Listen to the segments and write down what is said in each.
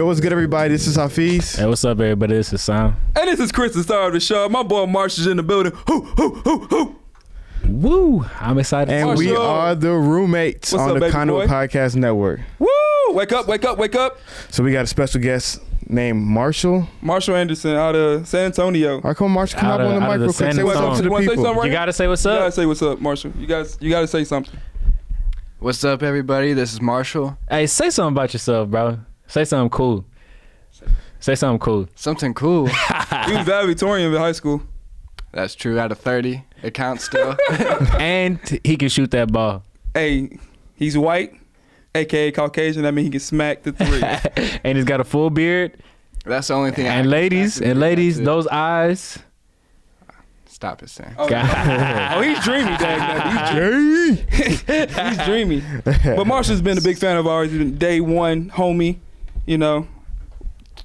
Yo, what's good, everybody? This is Hafeez. Hey, what's up, everybody? This is Sam. And this is Chris, the star of the show. My boy Marsh is in the building. Hoo, hoo, hoo, hoo. Woo! I'm excited. And we Marshall. are the roommates What's on up, the baby Conduit? Podcast Network. Woo! Wake up, wake up, wake up. So we got a special guest named Marshall. Marshall Anderson out of San Antonio. All right, come Marshall, come Out up of- on the out mic real quick. San Say what's up to Antonio. the You wanna say people. something, you gotta say what's You gotta up. say what's up, Marshall. You guys, you gotta say something. What's up, everybody? This is Marshall. Hey, say something about yourself, bro. Say something cool. Say something cool. Something cool. He was valedictorian in high school. That's true. Out of 30, it counts still. and he can shoot that ball. Hey, he's white, aka Caucasian. That means he can smack the three. and he's got a full beard. That's the only thing. And can ladies, and ladies, those eyes. Stop it, Sam. Oh, oh, he's dreamy, dang. He's, dreamy. he's dreamy. But Marshall's been a big fan of ours. He's been day one, homie. You know,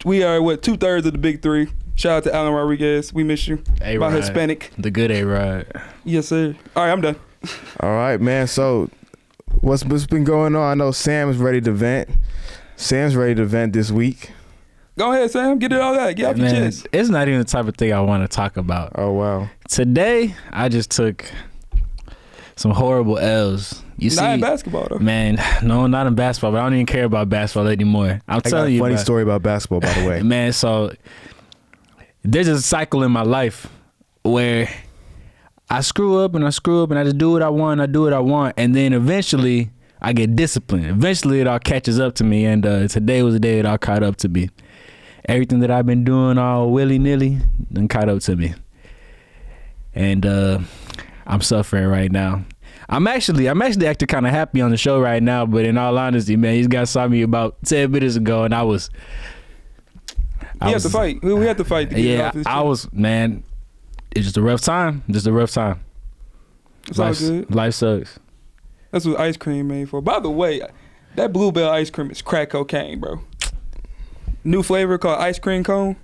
we are what two thirds of the big three. Shout out to Alan Rodriguez. We miss you. A My Hispanic. The good A Rod. Yes, sir. All right, I'm done. All right, man. So what's, what's been going on? I know Sam's ready to vent. Sam's ready to vent this week. Go ahead, Sam. Get it all out. Get off your Man, chest. it's not even the type of thing I want to talk about. Oh, wow. Today, I just took some horrible L's. You Not in see, basketball though. man, no, not in basketball, but I don't even care about basketball anymore. I'm I got telling a you, funny bro. story about basketball, by the way. man. So there's a cycle in my life where I screw up and I screw up and I just do what I want. I do what I want, and then eventually I get disciplined. Eventually, it all catches up to me, and uh, today was the day it all caught up to me. Everything that I've been doing all willy nilly, then caught up to me, and uh, I'm suffering right now. I'm actually, I'm actually acting kind of happy on the show right now, but in all honesty, man, these guys saw me about ten minutes ago, and I was. We have to fight. We we have to fight to get Yeah, I was man. It's just a rough time. Just a rough time. It's all life, good. life sucks. That's what ice cream made for. By the way, that Bluebell ice cream is crack cocaine, bro. New flavor called ice cream cone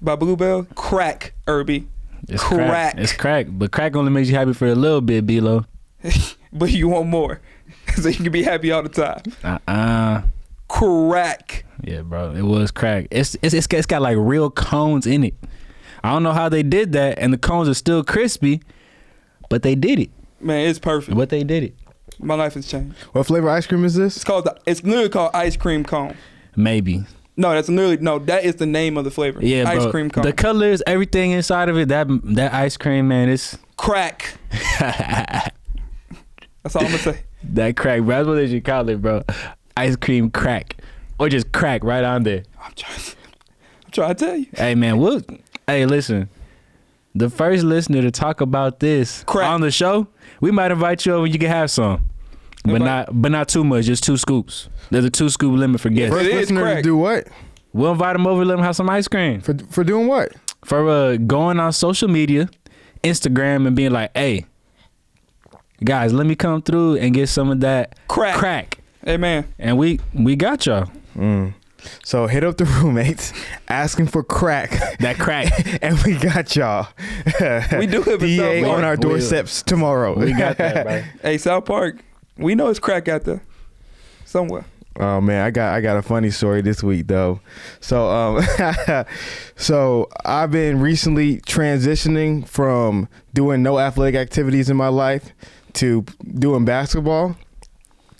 by Bluebell. Crack, Irby. It's Crack. crack. It's crack, but crack only makes you happy for a little bit, Bilo. But you want more. so you can be happy all the time. Uh uh Crack. Yeah, bro. It was crack. It's, it's it's it's got like real cones in it. I don't know how they did that, and the cones are still crispy, but they did it. Man, it's perfect. But they did it. My life has changed. What flavor ice cream is this? It's called the, it's literally called ice cream cone. Maybe. No, that's literally no, that is the name of the flavor. Yeah, ice bro. cream cone. The colors, everything inside of it. That that ice cream, man. It's crack. That's all I'm gonna say. that crack, bro. That's what they should call it, bro. Ice cream crack, or just crack right on there. I'm trying. I'm trying to tell you. Hey man, we'll hey listen. The first listener to talk about this Crack. on the show, we might invite you over. You can have some, but Invite- not but not too much. Just two scoops. There's a two scoop limit for guests. First It is listener to crack. do what? We'll invite them over. Let them have some ice cream For for doing what? for uh, going on social media, Instagram, and being like, "Hey, guys, let me come through and get some of that Crack. crack." Hey man, And we we got y'all Mm. So hit up the roommates, asking for crack, that crack. and we got y'all. We do have a DA South on our doorsteps tomorrow. we got that, bro. hey South Park, we know it's crack out there somewhere. Oh man, I got I got a funny story this week though. So um so I've been recently transitioning from doing no athletic activities in my life to doing basketball.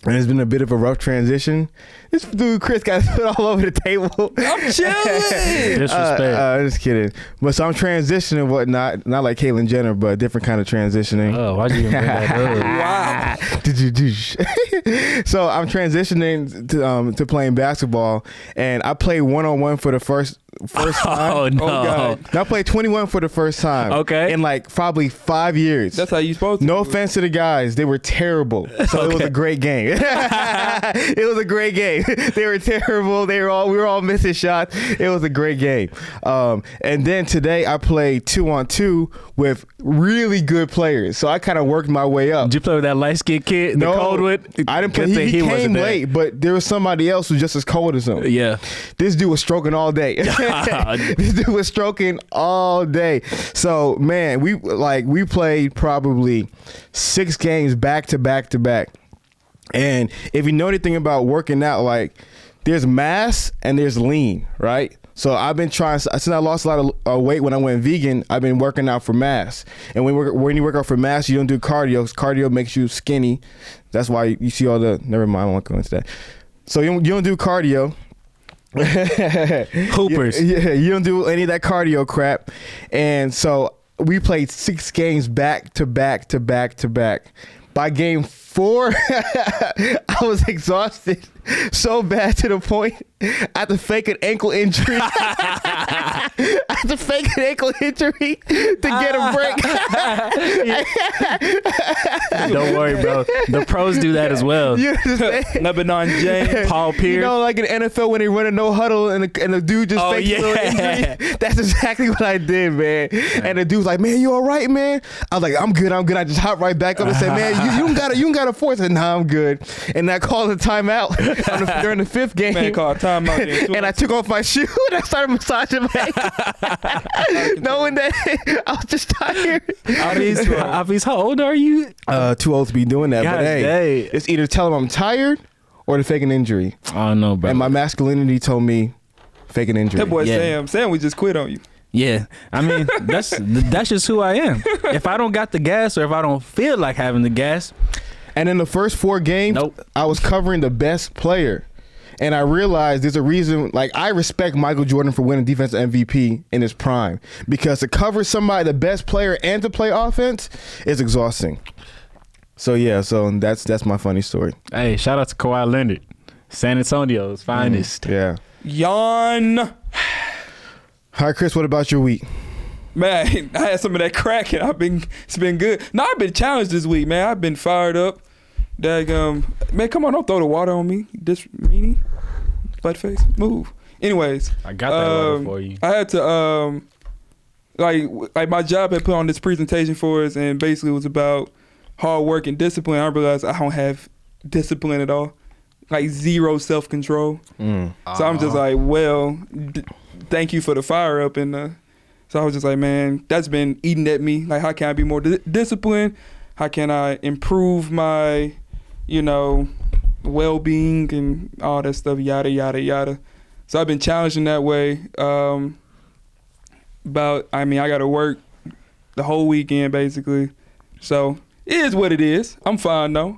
And it's been a bit of a rough transition. This dude Chris got put all over the table. I'm chilling. Disrespect. Uh, uh, just kidding. But so I'm transitioning, whatnot, not like Caitlyn Jenner, but a different kind of transitioning. oh, why'd you even bring that up? wow. so I'm transitioning to um, to playing basketball, and I played one on one for the first first time. Oh no. God. And I played 21 for the first time. Okay. In like probably five years. That's how you supposed to. no do offense to the guys, they were terrible. So it was a great game. it was a great game. they were terrible. They were all we were all missing shots. It was a great game. Um, and then today I played two on two with really good players. So I kind of worked my way up. Did you play with that light skinned kid? No, the cold one? I didn't play. He, he wasn't came late, but there was somebody else who was just as cold as him. Yeah. This dude was stroking all day. this dude was stroking all day. So man, we like we played probably six games back to back to back. And if you know anything about working out, like there's mass and there's lean, right? So I've been trying since I lost a lot of uh, weight when I went vegan. I've been working out for mass, and when, we're, when you work out for mass, you don't do cardio. Cardio makes you skinny. That's why you see all the. Never mind, I won't go into that. So you don't, you don't do cardio. Hoopers. Yeah, you don't do any of that cardio crap. And so we played six games back to back to back to back. By game four, I was exhausted so bad to the point I had to fake an ankle injury. I had to fake an ankle injury to get a break. Don't worry, bro. The pros do that as well. you understand? LeBron James. Paul Pierce. You know, like in NFL when they run a no huddle and the, and the dude just Oh, fakes a little injury. That's exactly what I did, man. And the dude's like, "Man, you all right, man?" I was like, "I'm good, I'm good." I just hopped right back up and said, "Man, you, you gotta, you gotta force it." Nah, I'm good. And I called a timeout the, during the fifth game. Man called timeout. then. and I took off my shoe and I started massaging my ankle, knowing that I was just tired. Aviz, Aviz, how old are you? Uh, too old to be doing that, God but hey, dang. it's either tell him I'm tired or to fake an injury. Oh no, bro. And my masculinity told me fake an injury. That boy Yeah. Sam. Sam, we just quit on you. yeah, I mean that's that's just who I am. If I don't got the gas or if I don't feel like having the gas, And in the first four games, Nope. I was covering the best player. And I realized there's a reason, like, I respect Michael Jordan for winning defensive MVP in his prime because to cover somebody, the best player, and to play offense is exhausting. So, yeah, so that's that's my funny story. hey, shout out to Kawhi Leonard, San Antonio's mm-hmm. finest. Yeah. Yawn. Hi, Chris, what about your week? Man, I had some of that crack and I've been it's been good. No, I've been challenged this week, man. I've been fired up. Daggum. Man, come on, don't throw the water on me. This meanie. Butt face. Move. Anyways. I got that water um, for you. I had to um like like my job had put on this presentation for us and basically it was about hard work and discipline. I realized I don't have discipline at all. Like zero self control. Mm. So I'm just like, well, d- thank you for the fire up, and uh, so I was just like, man, that's been eating at me. Like, how can I be more di- disciplined? How can I improve my, you know, well being and all that stuff, yada yada yada. So I've been challenged in that way. Um, about, I mean, I got to work the whole weekend basically. So it is what it is. I'm fine though.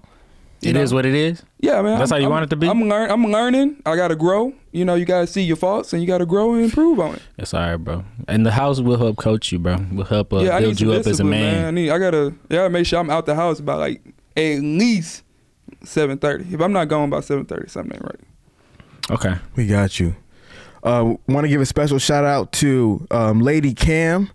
You It is know? what it is. Yeah, man. That's I'm- how you I'm- want it to be? I'm learn. I'm learning. I gotta grow. You know, you gotta see your faults and you gotta grow and improve on it. That's all right, bro. And the house will help coach you, bro. Will help uh, yeah, build you up as a discipline, man. I need. I gotta. Yeah, I make sure I'm out the house by like at least seven thirty. If I'm not going by seven thirty, something ain't right. Okay. We got you. Uh, Want to give a special shout out to um, Lady Cam,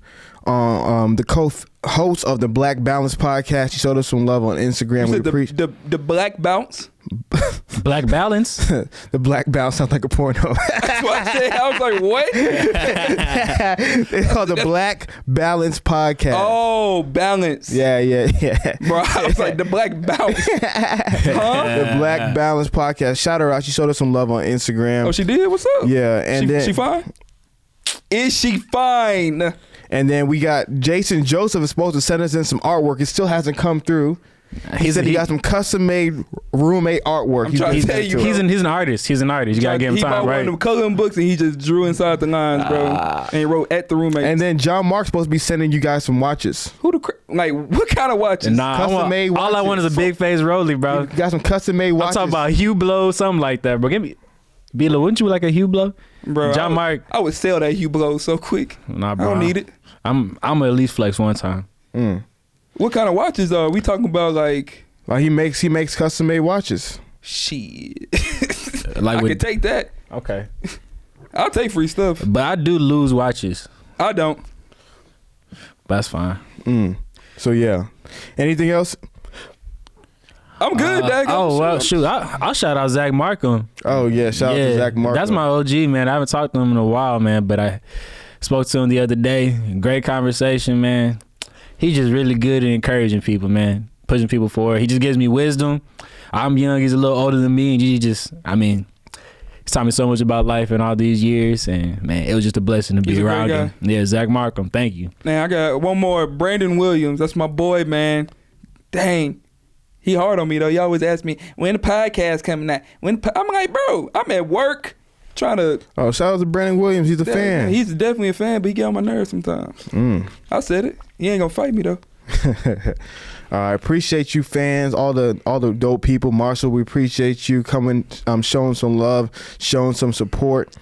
uh, um, the co-host of the Black Balance podcast. She showed us some love on Instagram. You We said the, appreciate the the black bounce. Black balance. the Black Balance sounds like a porno. That's what I said. I was like, what? it's called the Black Balance podcast. Oh, balance. Yeah, yeah, yeah. Bro, I was like the black bounce. huh? The Black Balance podcast. Shout her out. She showed us some love on Instagram. Oh, she did. What's up? yeah, and she, then she fine. Is she fine? And then we got Jason Joseph is supposed to send us in some artwork. It still hasn't come through. He He's said he he- got some custom made roommate artwork. I'm He's trying to tell you, to He's an he's an artist. He's an artist. You gotta give him time, right? he time, bought one right? of them coloring books and he just drew inside the lines, bro. Ah. and he wrote at the roommate. And then John Mark's supposed to be sending you guys some watches. who the cra- like what kind of watches? Nah, I Custom want, made all I want is a big face Rolly, bro. You got some custom made watches. I'm talking about Hublot, something like that, bro. Give me, Bila, wouldn't you like a Hublot? bro. John I would, Mark. I would sell that Hublot so quick. Nah, I don't need it. I'm I'm at least flex one time. Mm. What kind of watches are we talking about? Like Like he makes he makes custom made watches. shit. Like I with could take that. okay, I'll take free stuff. but I do lose watches. I don't. But that's fine. Mm. So yeah. Anything else? I'm good, Uh, Dag. oh well, shoot. I, I'll shout out Zach Markham. Oh yeah, shout out to Zach Mark. That's my OG man. I haven't talked to him in a while, man. But I spoke to him the other day. Great conversation, man. He's just really good at encouraging people, man. Pushing people forward. He just gives me wisdom. I'm young. He's a little older than me, and he just, I mean, he's taught me so much about life in all these years. And man, it was just a blessing to be He's around him. Yeah, Zach Markham. Thank you. Man, I got one more. Brandon Williams. That's my boy, man. Dang. He hard on me though. He always ask me when the podcast coming out. When po-" I'm like, bro, I'm at work trying to. Oh, shout out to Brandon Williams. He's a fan. He's definitely a fan, but he get on my nerves sometimes. Mm. I said it. He ain't gonna fight me though. I appreciate you fans, all the all the dope people. Marshall, we appreciate you coming, um, showing some love, showing some support.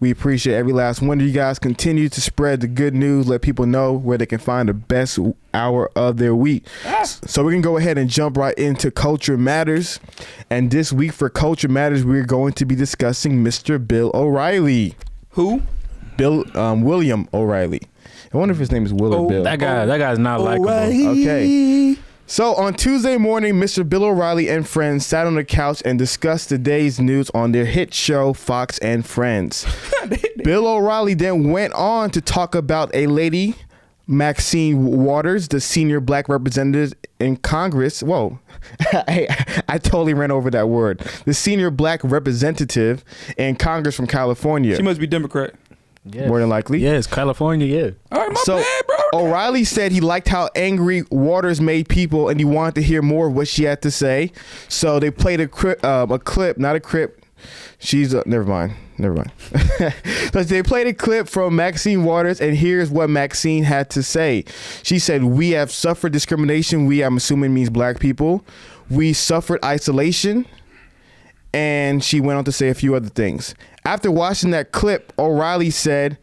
We appreciate every last one of you guys. Continue to spread the good news. Let people know where they can find the best hour of their week. So we can go ahead and jump right into Culture Matters. And this week for Culture Matters, we're going to be discussing Mr. Bill O'Reilly. Who? Bill um, William O'Reilly. I wonder if his name is Will or Oh, Bill. That guy, that guy's not likable. Okay. So on Tuesday morning, Mr. Bill O'Reilly and friends sat on the couch and discussed the day's news on their hit show Fox and Friends. Bill O'Reilly then went on to talk about a lady, Maxine Waters, the senior black representative in Congress. Whoa, I, I totally ran over that word. The senior black representative in Congress from California. She must be Democrat. Yes. More than likely. Yes, California. Yeah. All right, my So bad, bro. O'Reilly said he liked how angry Waters made people, and he wanted to hear more of what she had to say. So they played a cri- um, a clip, not a clip. She's uh, never mind, never mind. so they played a clip from Maxine Waters, and here's what Maxine had to say. She said, "We have suffered discrimination. We, I'm assuming, means black people. We suffered isolation." and she went on to say a few other things. After watching that clip, O'Reilly said,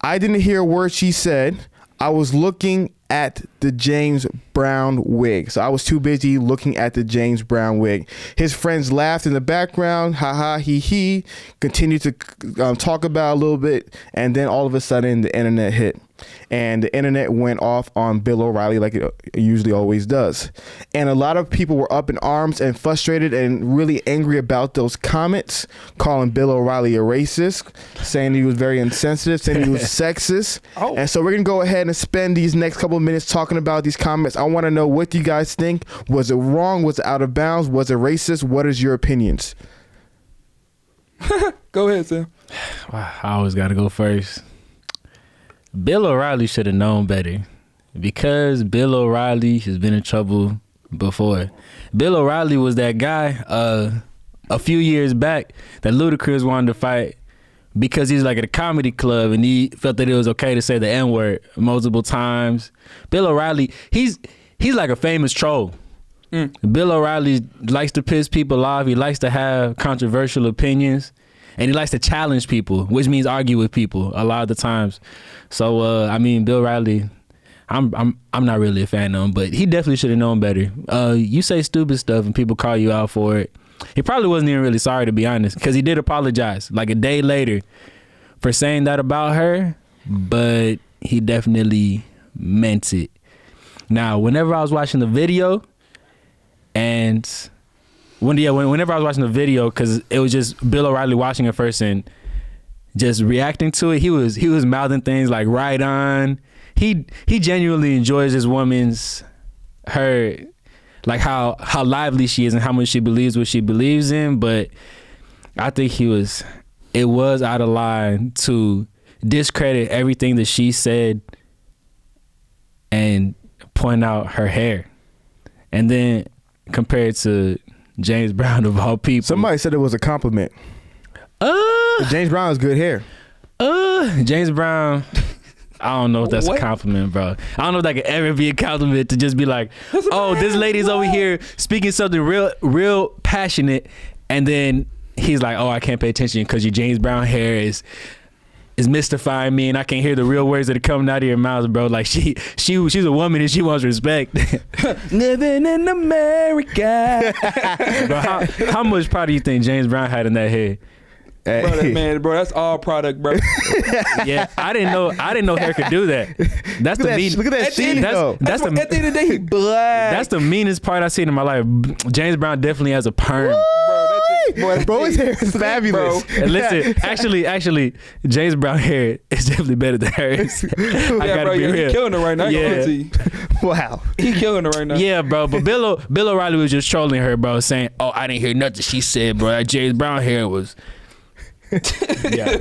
I didn't hear a word she said. I was looking at the James Brown wig. So I was too busy looking at the James Brown wig. His friends laughed in the background, ha ha, he he, continued to um, talk about a little bit, and then all of a sudden the internet hit. And the internet went off on Bill O'Reilly like it usually always does. And a lot of people were up in arms and frustrated and really angry about those comments, calling Bill O'Reilly a racist, saying he was very insensitive, saying he was sexist. Oh. And so we're gonna go ahead and spend these next couple of minutes talking about these comments. I want to know what you guys think. Was it wrong? Was it out of bounds? Was it racist? What is your opinions? Go ahead, Sam. Wow, I always got to go first. Bill O'Reilly should have known better because Bill O'Reilly has been in trouble before. Bill O'Reilly was that guy uh, a few years back that Ludacris wanted to fight because he's like at a comedy club and he felt that it was okay to say the N word multiple times. Bill O'Reilly, he's he's like a famous troll. Bill O'Reilly likes to piss people off. He likes to have controversial opinions, and he likes to challenge people, which means argue with people a lot of the times. So, uh, I mean, Bill Riley, I'm I'm I'm not really a fan of him, but he definitely should have known better. Uh, you say stupid stuff and people call you out for it. He probably wasn't even really sorry to be honest, because he did apologize like a day later for saying that about her, but he definitely meant it. Now, whenever I was watching the video, and when yeah, when, whenever I was watching the video, because it was just Bill O'Reilly watching it first and just reacting to it, he was he was mouthing things like "right on." He he genuinely enjoys this woman's her like how how lively she is and how much she believes what she believes in. But I think he was it was out of line to discredit everything that she said and point out her hair, and then compared to James Brown of all people. Somebody said it was a compliment. uh, James Brown has good hair. uh, James Brown. I don't know if that's What? a compliment, bro. I don't know if that could ever be a compliment to just be like, "Oh, this lady's over here speaking something real, real passionate," and then he's like, "Oh, I can't pay attention because your James Brown hair is." Is mystifying me, and I can't hear the real words that are coming out of your mouth, bro. Like she, she, she's a woman, and she wants respect. Living in America. bro, how, how much pride do you think James Brown had in that hair? bro, that, man, bro, that's all product, bro. Yeah, I didn't know. I didn't know hair could do that. That's Look the at mean. that, look at that At the sheen that's- though. That's what- the- at the end of the day, he black. That's the meanest part I've seen in my life. James Brown definitely has a perm. bro. That's. Boy, Bro, his hair is fabulous. And listen, actually, actually, James Brown hair is definitely better than hers. I yeah, gotta bro, be yeah, real. he killing her right now. Yeah. Yeah. Wow. he killing her right now. Yeah, bro. But Bill, O- Bill O'Reilly was just trolling her, bro, saying, "Oh, I didn't hear nothing she said, bro. That James Brown hair was." yeah,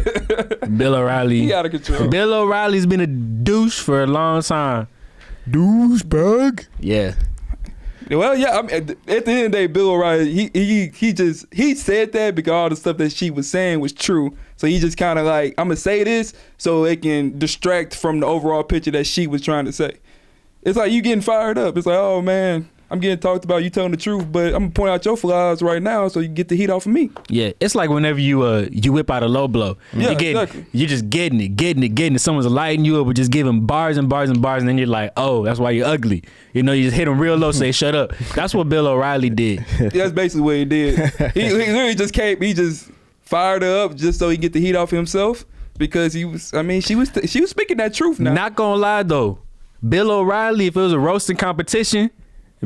Bill O'Reilly. He out of control. Bill O'Reilly's been a douche for a long time. Douchebag. Yeah. Well, yeah. I mean, at the end of the day, Bill O'Reilly, he he he just he said that because all the stuff that she was saying was true. So he just kind of like, I'm gonna say this so it can distract from the overall picture that she was trying to say. It's like you getting fired up. It's like, oh man, I'm getting talked about. You telling the truth, but I'm gonna point out your flaws right now so you get the heat off of me. Yeah, it's like whenever you uh you whip out a low blow. Yeah, you get exactly. you just getting it, getting it, getting it. Someone's lighting you up with just giving bars and bars and bars, and then you're like, oh, that's why you're ugly. You know, you just hit them real low, say shut up. That's what Bill O'Reilly did. That's basically what he did. he, he literally just came. He just fired her up just so he get the heat off himself because he was. I mean, she was she was speaking that truth now. Not gonna lie though, Bill O'Reilly, if it was a roasting competition,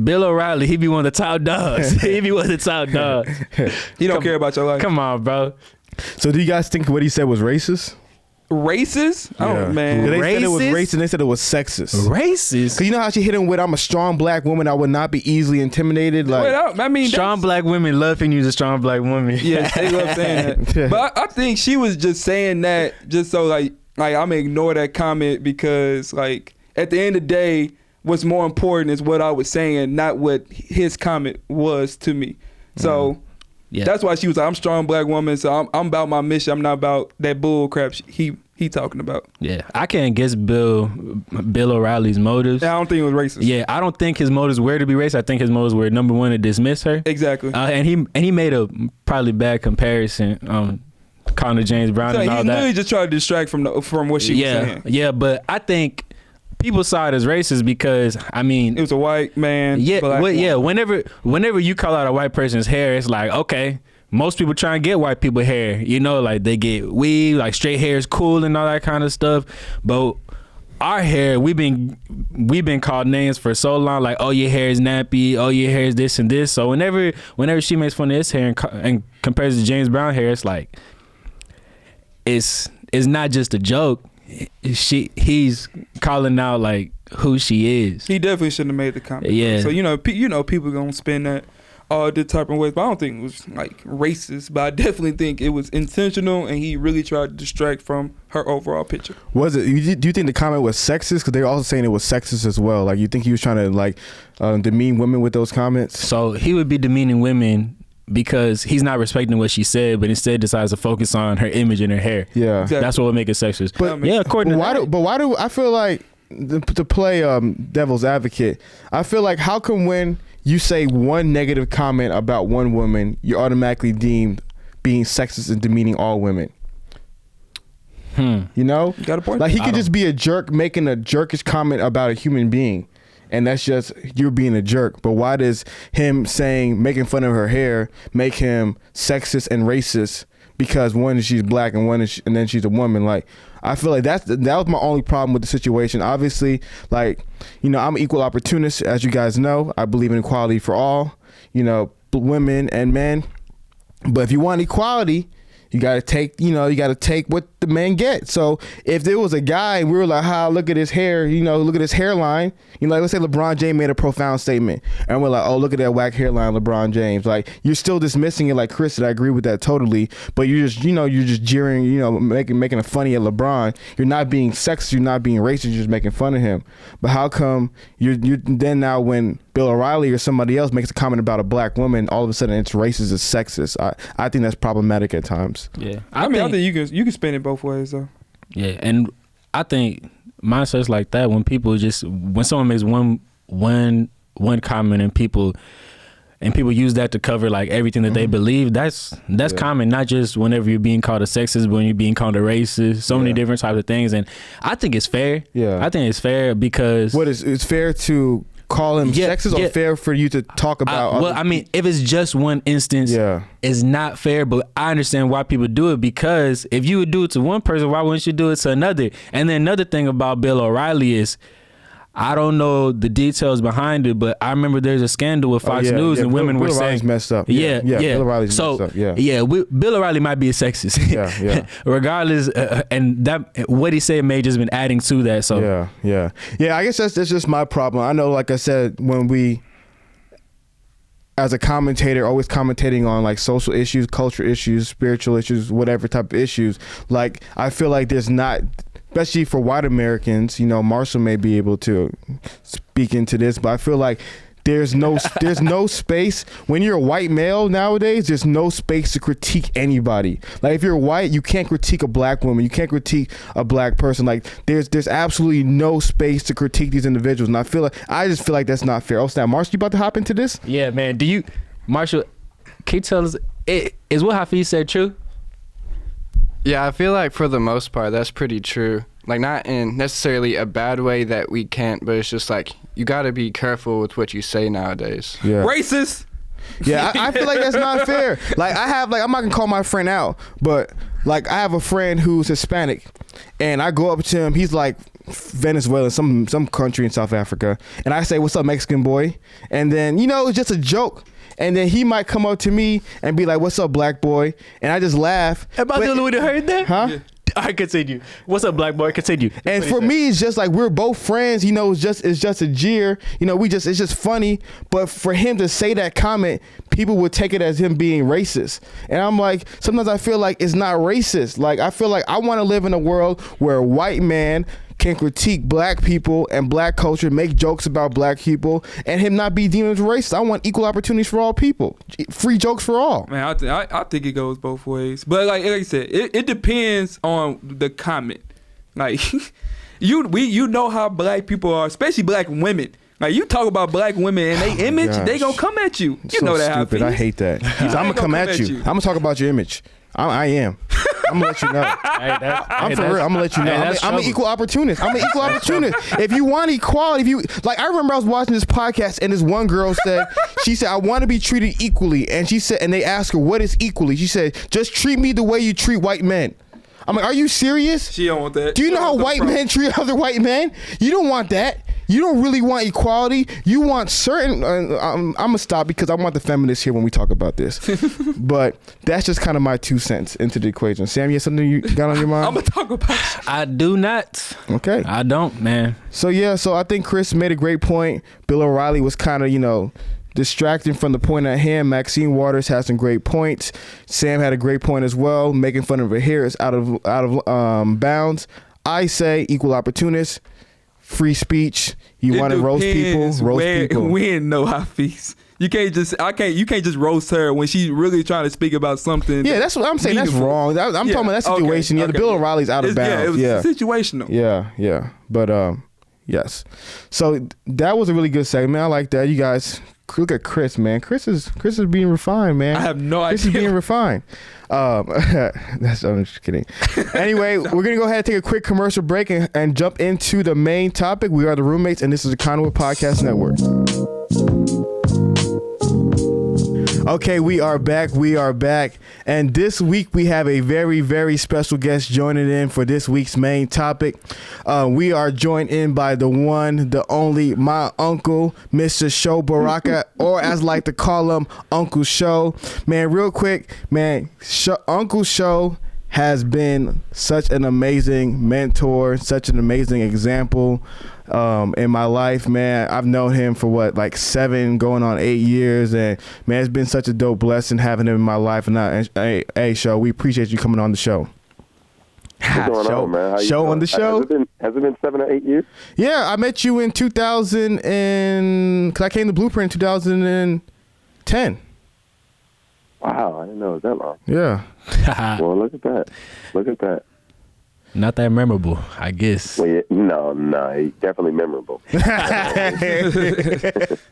Bill O'Reilly, he'd be one of the top dogs. he'd be one of the top dogs. he don't come- care about your life. Come on, bro. So do you guys think what he said was racist? Racist? Oh Yeah. man. They said it was Racist? racist. They said it was sexist. Racist. Cause you know how she hit him with, "I'm a strong black woman. I would not be easily intimidated." Like, Wait, I, I mean, Strong that's- black women love when you's a strong black woman. Yeah, they love saying that. But I, I think she was just saying that just so like like I'm gonna ignore that comment because like at the end of the day, what's more important is what I was saying, not what his comment was to me. So Yeah. that's why she was like, I'm a strong black woman, so I'm I'm about my mission. I'm not about that bull crap he he talking about. Yeah, I can't guess Bill Bill O'Reilly's motives. I don't think it was racist. Yeah, I don't think his motives were to be racist. I think his motives were number one to dismiss her. Exactly. Uh, and he and he made a probably bad comparison, um, calling her James Brown so and he all that. just tried to distract from the from what she yeah, was saying. yeah, but I think people saw it as racist because I mean, It was a white man. yeah, well, yeah. Whenever whenever you call out a white person's hair, it's like okay. Most people try and get white people hair, you know, like they get weave, like straight hair is cool and all that kind of stuff. But our hair, we've been we've been called names for so long, like oh your hair is nappy, oh your hair is this and this. So whenever whenever she makes fun of his hair and, and compares to James Brown hair, it's like it's it's not just a joke. She he's calling out like who she is. He definitely shouldn't have made the comment. Yeah. So you know, pe- you know, people gonna spin that all the type of ways, but I don't think it was like racist. But I definitely think it was intentional, and he really tried to distract from her overall picture. was it? You, do you think the comment was sexist? Because they're also saying it was sexist as well. Like, you think he was trying to like uh, demean women with those comments? So he would be demeaning women because he's not respecting what she said, but instead decides to focus on her image and her hair. Yeah. Exactly. That's what would make it sexist. But- yeah, according But to why that, do? But why do I feel like to, to play um, devil's advocate? I feel like how come when you say one negative comment about one woman, you're automatically deemed being sexist and demeaning all women? hmm. You know, You got a point. like he could just be a jerk making a jerkish comment about a human being. And that's just you're being a jerk. But why does him saying making fun of her hair make him sexist and racist? Because one is she's black and one is she, and then she's a woman. Like I feel like that's that was my only problem with the situation. Obviously, like you know I'm an equal opportunist, as you guys know. I believe in equality for all. You know, women and men. But if you want equality, you gotta take, you know, you gotta take what the men get. So if there was a guy, we were like, "Ha, look at his hair," you know, look at his hairline. You know, like, let's say LeBron James made a profound statement, and we're like, "Oh, look at that whack hairline, LeBron James." Like you're still dismissing it, like Chris said. I agree with that totally. But you're just, you know, you're just jeering, you know, making making a funny at LeBron. You're not being sexist. You're not being racist. You're just making fun of him. But how come you're you then now when Bill O'Reilly or somebody else makes a comment about a black woman, all of a sudden it's racist, it's sexist. I, I think that's problematic at times. yeah, I, mean, I think you can you can spin it both ways though. Yeah, and I think mindsets like that when people just when someone makes one one one comment and people and people use that to cover like everything that they mm-hmm. believe that's that's Yeah. common not just whenever you're being called a sexist but when you're being called a racist so many different types of things and i think it's fair Yeah. i think it's fair because What is it's fair to call him Yeah, sexist or fair for you to talk I, about? well other- i mean if it's just one instance yeah, it's not fair, but I understand why people do it because if you would do it to one person, why wouldn't you do it to another? And then another thing about Bill O'Reilly is I don't know the details behind it, but I remember there's a scandal with Oh, Fox yeah, News yeah. and Bill- women were Bill O'Reilly's saying messed up. Yeah, yeah. yeah. Bill O'Reilly's so, messed up. Yeah, we, Bill O'Reilly might be a sexist. Yeah, yeah. Regardless, uh, and that what he said may just been adding to that. So yeah, yeah, yeah. I guess that's that's just my problem. I know, like I said, when we, as a commentator, always commentating on like social issues, culture issues, spiritual issues, whatever type of issues. Like I feel like there's not, especially for white Americans. You know, Marshall may be able to speak into this, but I feel like there's no there's no space when you're a white male nowadays. There's no space to critique anybody. Like if you're white, you can't critique a black woman. You can't critique a black person. Like there's there's absolutely no space to critique these individuals. And I feel like I just feel like that's not fair. Oh snap, Marsh, you about to hop into this? Yeah, man. Do you, Marshall? Can you tell us? i- Is what Hafeez said true? Yeah, I feel like for the most part that's pretty true. Like not in necessarily a bad way that we can't, but it's just like you got to be careful with what you say nowadays. Yeah. Racist. Yeah, I, I feel like that's not fair. Like I have like I'm not gonna call my friend out, but like I have a friend who's Hispanic, and I go up to him. He's like Venezuela, some some country in South Africa, and I say, "What's up, Mexican boy?" And then you know it's just a joke. And then he might come up to me and be like, "What's up, black boy?" And I just laugh. About But- the would have heard that? Huh? Yeah. I continue. What's up, black boy? Continue. And for me, it's just like we're both friends. You know, it's just it's just a jeer. You know, we just it's just funny. But for him to say that comment, people would take it as him being racist. And I'm like, sometimes I feel like it's not racist. Like I feel like I want to live in a world where a white man can critique black people and black culture, make jokes about black people, and him not be deemed as racist. I want equal opportunities for all people, free jokes for all. Man, I, th- I I think it goes both ways. But like, like I said, it, it depends on the comment. Like you we you know how black people are, especially black women. Like you talk about black women and they oh image, they gonna come at you. You so know that stupid. I hate that. I'm gonna come at you. I'm gonna talk about your image. I, I am. I'm gonna let you know. Hey, that's, I'm hey, for that's- real. I'm gonna let you know. hey, I'm, a, I'm an equal opportunist. I'm an equal opportunist. If you want equality, if you like, I remember I was watching this podcast and this one girl said, she said, I want to be treated equally, and she said, and they asked her, what is equally? She said, just treat me the way you treat white men. I'm like, are you serious? She don't want that. Do you She know how white pro- men treat other white men? You don't want that. You don't really want equality. You want certain. Uh, I'm, I'm gonna stop because I want the feminists here when we talk about this. but that's just kind of my two cents into the equation. Sam, you have something you got on your mind? I'm gonna talk about. I do not. okay. I don't, man. So yeah, so I think Chris made a great point. Bill O'Reilly was kind of, you know, distracting from the point at hand. Maxine Waters has some great points. Sam had a great point as well, making fun of her hair is out of out of um, bounds. I say equal opportunist, free speech. You want to roast people, roast where, people. When no Hafeez. You can't just I can't you can't just roast her when she's really trying to speak about something. yeah, that's what I'm saying. That's wrong. I'm Yeah, talking about that okay, situation. yeah, the okay, Bill. O'Reilly's out of It's- Yeah, it was Yeah, situational. Yeah, yeah. But um, yes. So that was a really good segment. I like that. You guys look at Chris, man. Chris is Chris is being refined, man. I have no idea. Chris is being refined. Um, that's I'm just kidding. Anyway, we're gonna go ahead and take a quick commercial break and, and jump into the main topic. We are the roommates, and this is the Conduit Podcast Network. Okay, we are back. We are back. And this week we have a very, very special guest joining in for this week's main topic. Uh, we are joined in by the one, the only, my uncle, Mr. Sho Baraka, or as I like to call him, Uncle Sho. Man, real quick, man, Sho Uncle Sho has been such an amazing mentor, such an amazing example um, in my life, man. I've known him for what, like seven, going on eight years, and man, it's been such a dope blessing having him in my life. And, I, hey, hey, Sho, we appreciate you coming on the show. Show, on, man? How you show on the show. Has it, been, has it been seven or eight years? Yeah, I met you in 2000 and cause I came to Blueprint in 2010. Wow, I didn't know it was that long. Yeah. Well, look at that. Look at that. Not that memorable, I guess. Well, yeah, no, no, he- definitely memorable.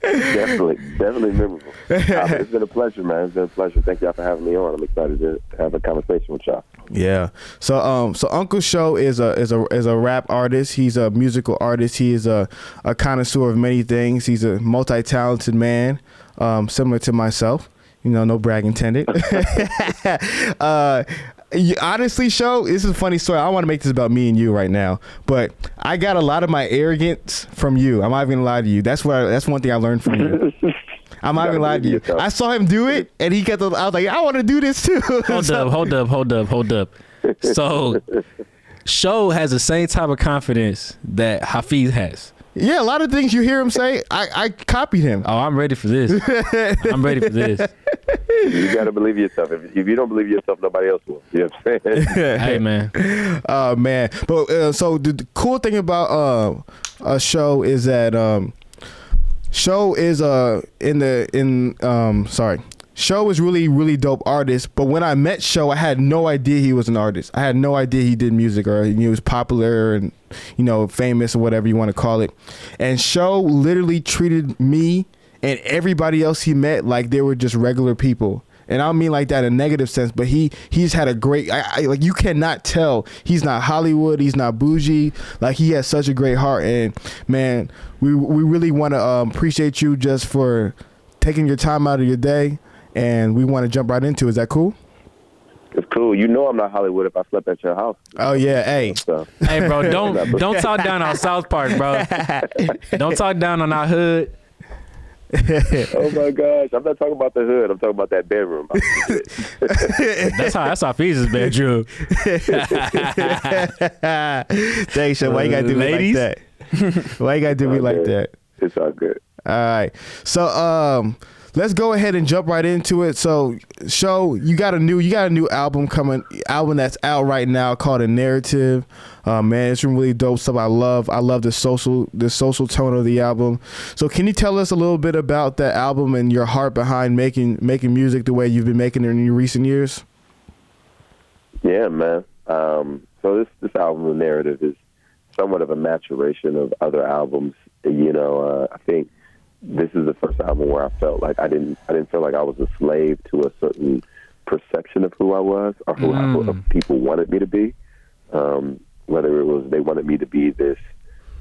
definitely, definitely memorable. Uh, it's been a pleasure, man. It's been a pleasure. Thank y'all for having me on. I'm excited to have a conversation with y'all. Yeah. So um so Uncle Sho is a is a is a rap artist. He's a musical artist. He is a, a connoisseur of many things. He's a multi talented man, um, similar to myself. You know, no brag intended. uh you- honestly, Sho this is a funny story. I want to make this about me and you right now, but I got a lot of my arrogance from you. I'm not even gonna lie to you. That's what I, that's one thing I learned from you. I'm not even lie to you. yourself. I saw him do it, and he got the. I was like, I want to do this too. Hold up, hold up, hold up, hold up. So, Sho has the same type of confidence that Hafeez has. Yeah, a lot of things you hear him say, I, I copied him. Oh, I'm ready for this. I'm ready for this. You got to believe yourself. If, if you don't believe yourself, nobody else will. You know what I'm saying? Hey, man. Oh man! But uh, so the, the cool thing about uh, a show is that um, Sho is uh in the in um sorry. Sho is really really dope artist, but when I met Sho, I had no idea he was an artist. I had no idea he did music or he was popular and you know famous or whatever you want to call it. And Sho literally treated me and everybody else he met like they were just regular people. And I don't mean like that in a negative sense, but he he's had a great I, I, like you cannot tell he's not Hollywood, he's not bougie, like he has such a great heart. And man, we we really want to um, appreciate you just for taking your time out of your day, and we want to jump right into. it. Is that cool? It's cool. You know I'm not Hollywood if I slept at your house. Oh yeah, hey, So Hey, bro, don't don't talk down on South Park, bro. Don't talk down on our hood. oh my gosh, I'm not talking about the hood. I'm talking about that bedroom. That's how that's how Fees' bedroom. thanks, Sho. Why you gotta do me like that? Why you gotta do me like that? it's all good. All right. So um let's go ahead and jump right into it. So Sho you got a new you got a new album coming album that's out right now called A Narrative. Uh, man, it's really dope stuff. I love I love the social the social tone of the album. So can you tell us a little bit about that album and your heart behind making making music the way you've been making it in recent years? Yeah, man. Um, so this this album, The Narrative, is somewhat of a maturation of other albums. You know, uh, I think this is the first album where I felt like I didn't I didn't feel like I was a slave to a certain perception of who I was or who I, Mm. of people wanted me to be. Um, whether it was they wanted me to be this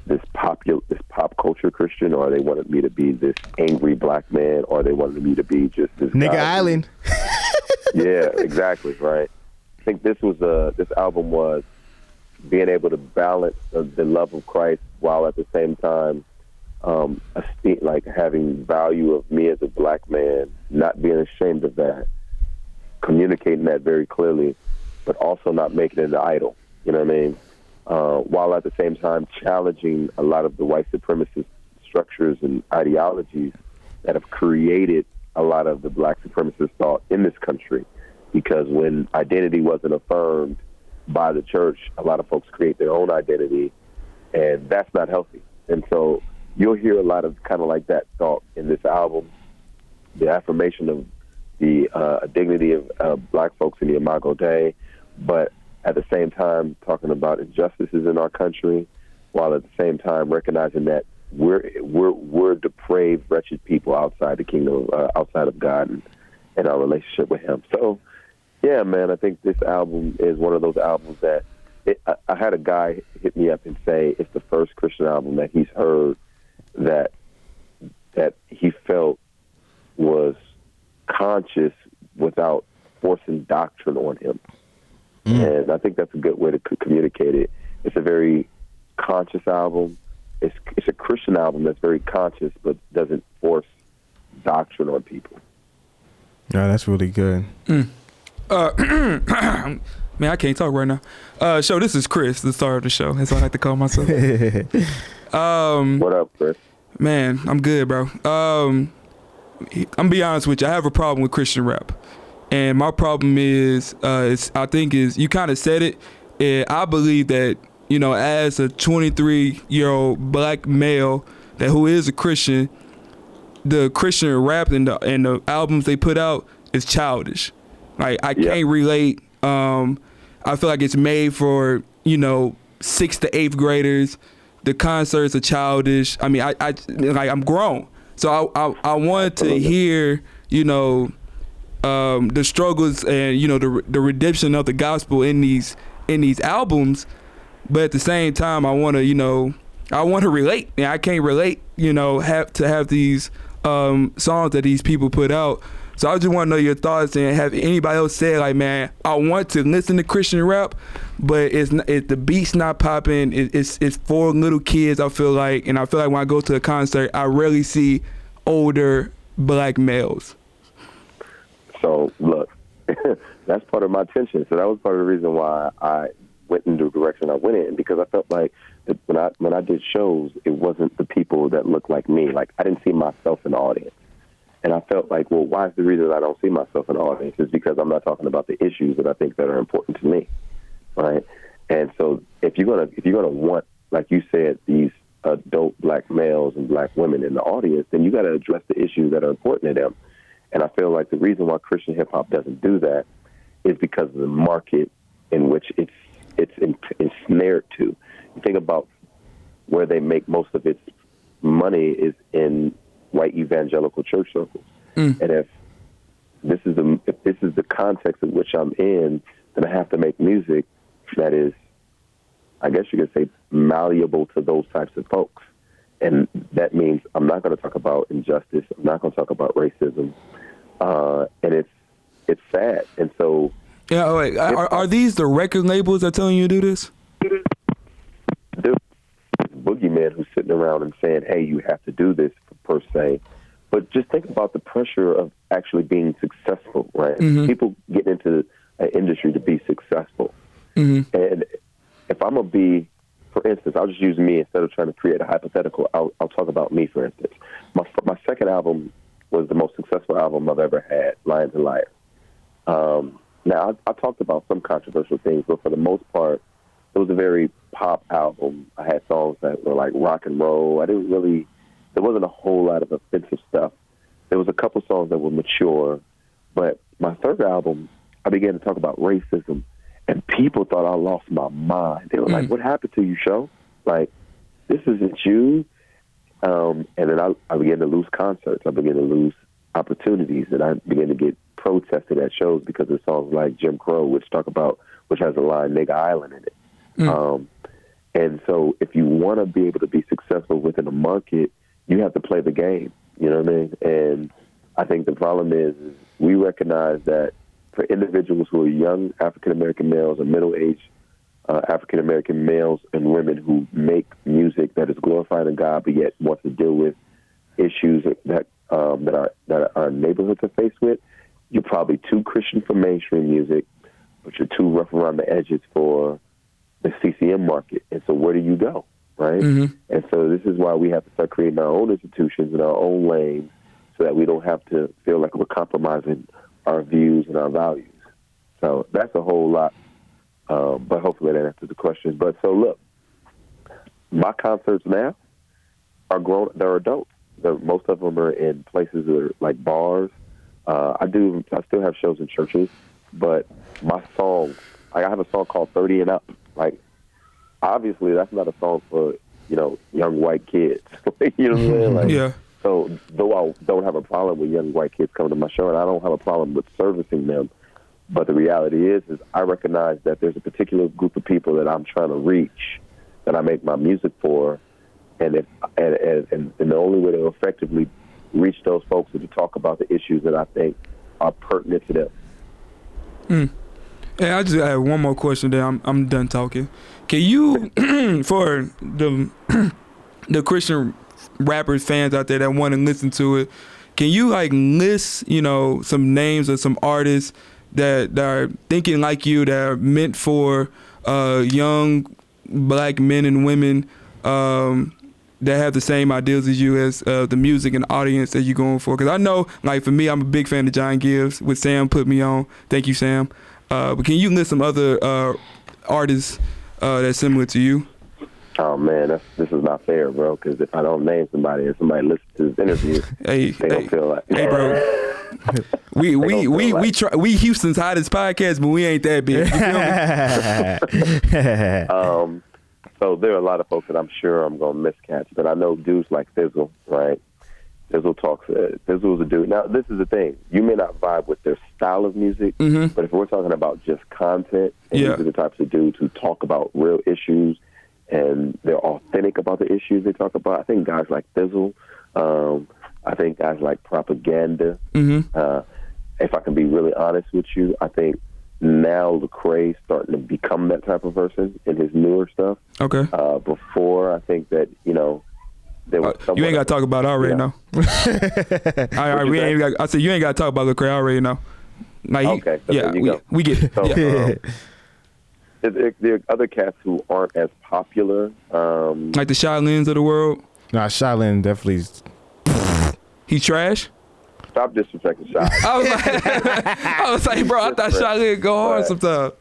this popular this pop culture Christian, or they wanted me to be this angry black man, or they wanted me to be just this Nigga guy Island. yeah, exactly, right. I think this was uh this album was being able to balance the, the love of Christ while at the same time um like having value of me as a black man, not being ashamed of that, communicating that very clearly, but also not making it an idol. You know what I mean? Uh, while at the same time challenging a lot of the white supremacist structures and ideologies that have created a lot of the black supremacist thought in this country because when identity wasn't affirmed by the church, a lot of folks create their own identity, and that's not healthy. And so you'll hear a lot of kind of like that thought in this album, the affirmation of the uh, dignity of uh, black folks in the Imago Dei, but at the same time talking about injustices in our country, while at the same time recognizing that we're we're we're depraved, wretched people outside the kingdom, uh, outside of God, and, and our relationship with Him. So, yeah, man, I think this album is one of those albums that it, I, I had a guy hit me up and say it's the first Christian album that he's heard that that he felt was conscious without forcing doctrine on him. Mm. And I think that's a good way to c- communicate it. It's a very conscious album. It's it's a Christian album that's very conscious, but doesn't force doctrine on people. Yeah, that's really good. Mm. Uh, man, I can't talk right now. Uh, Sho, this is Chris, the star of the show. That's what I like to call myself. um, What up, Chris? man, I'm good, bro. Um, I'm gonna be honest with you. I have a problem with Christian rap, and my problem is, uh, is I think is you kind of said it. And I believe that you know, as a 23 year old black male that who is a Christian, the Christian rap and the and the albums they put out is childish. Like I Yeah. can't relate. Um, I feel like it's made for you know sixth to eighth graders. The concerts are childish. I mean, I, I like I'm grown, so I I, I wanted to hear you know um, the struggles and you know the the redemption of the gospel in these in these albums, but at the same time, I want to you know I want to relate. And I can't relate, you know, have to have these um, songs that these people put out. So I just want to know your thoughts and have anybody else say like, man, I want to listen to Christian rap, but it's not, it, the beat's not popping. It, it's it's for little kids. I feel like, and I feel like when I go to a concert, I rarely see older black males. So look, that's part of my tension. So that was part of the reason why I went in the direction I went in because I felt like when I when I did shows, it wasn't the people that looked like me. Like I didn't see myself in the audience, and I felt like, well, why is the reason I don't see myself in audience is because I'm not talking about the issues that I think that are important to me, right? And so if you're gonna if you're gonna want, like you said, these adult black males and black women in the audience, then you got to address the issues that are important to them. And I feel like the reason why Christian hip hop doesn't do that is because of the market in which it's it's ensnared to. Think about where they make most of its money is in white evangelical church circles, and if this is the if this is the context in which I'm in, then I have to make music that is, I guess you could say, malleable to those types of folks. And that means I'm not going to talk about injustice. I'm not going to talk about racism. Uh, and it's it's sad. And so, Yeah, oh, wait, are, are these the record labels that are telling you to do this? boogeyman who's sitting around and saying, "Hey, you have to do this," per se. But just think about the pressure of actually being successful, right? People get into an industry to be successful, and if I'm gonna be, for instance, I'll just use me instead of trying to create a hypothetical. I'll, I'll talk about me, for instance. My my second album was the most successful album I've ever had, Lions and Liars. Um, now, I, I talked about some controversial things, but for the most part, it was a very pop album. I had songs that were like rock and roll. I didn't really, there wasn't a whole lot of offensive stuff. There was a couple songs that were mature, but my third album, I began to talk about racism, and people thought I lost my mind. They were like, "What happened to you, Sho? Like, this isn't you." Um, and then I, I began to lose concerts. I began to lose opportunities, and I began to get protested at shows because of songs like Jim Crow, which talk about, which has a line "Nigga Island" in it. Um, and so, if you want to be able to be successful within a market, you have to play the game. You know what I mean? And I think the problem is, we recognize that for individuals who are young African American males and middle aged uh, African American males and women who make music that is glorifying God, but yet want to deal with issues that um, that our that our neighborhoods are faced with. You're probably too Christian for mainstream music, but you're too rough around the edges for the CCM market. And so, where do you go, right? And so, this is why we have to start creating our own institutions and our own lanes, so that we don't have to feel like we're compromising our views and our values. So that's a whole lot. Um, but hopefully that answers the question. But so look, my concerts now are grown. They're adults. They're, most of them are in places that are like bars. Uh, I do. I still have shows in churches, but my song. I have a song called "30 and Up." Like, obviously, that's not a song for you know young white kids. you know what I'm saying? Mm-hmm. Like, Yeah. so though I don't have a problem with young white kids coming to my show, and I don't have a problem with servicing them, but the reality is, is I recognize that there's a particular group of people that I'm trying to reach, that I make my music for, and if and and, and the only way to effectively reach those folks is to talk about the issues that I think are pertinent to them. Mm. Hey, I just have one more question. Then I'm I'm done talking. Can you, for the the Christian rappers fans out there that want to listen to it, can you like list you know some names of some artists that that are thinking like you that are meant for uh, young black men and women um, that have the same ideals as you as uh, the music and audience that you're going for? Because I know, like for me, I'm a big fan of John Givez. With Sam put me on. Thank you, Sam. Uh, but can you list some other uh, artists uh, that's similar to you? Oh man, that's, this is not fair, bro. Because if I don't name somebody and somebody listens to this interview, Hey, they hey, don't feel like. hey, bro. We we we feel we try we Houston's hottest podcast, but we ain't that big. You feel me? Um, so there are a lot of folks that I'm sure I'm gonna miscatch, but I know dudes like Thi'sl, right? Thi'sl talks. Uh, Thi'sl's a dude. Now, this is the thing: you may not vibe with their style of music, but if we're talking about just content, and Yeah. these are the types of dudes who talk about real issues and they're authentic about the issues they talk about. I think guys like Thizzle, um, I think guys like Propaganda. Uh, if I can be really honest with you, I think now Lecrae's starting to become that type of person in his newer stuff. Okay. Uh, before, I think that you know there was. Uh, you ain't got to talk about it. I already Yeah. know. all right, all right, we ain't. Got, I said you ain't got to talk about Lecrae. I already now. Like, Okay, so yeah, you we, go. we get it. So, Yeah. um, there, there- there are other cats who aren't as popular. Um, Like the Shai Linnes of the world. nah, Shai Linne definitely. He trash. stop disrespecting Shai. I was like, I was like, bro, I thought Shai Linne go hard Right. sometimes.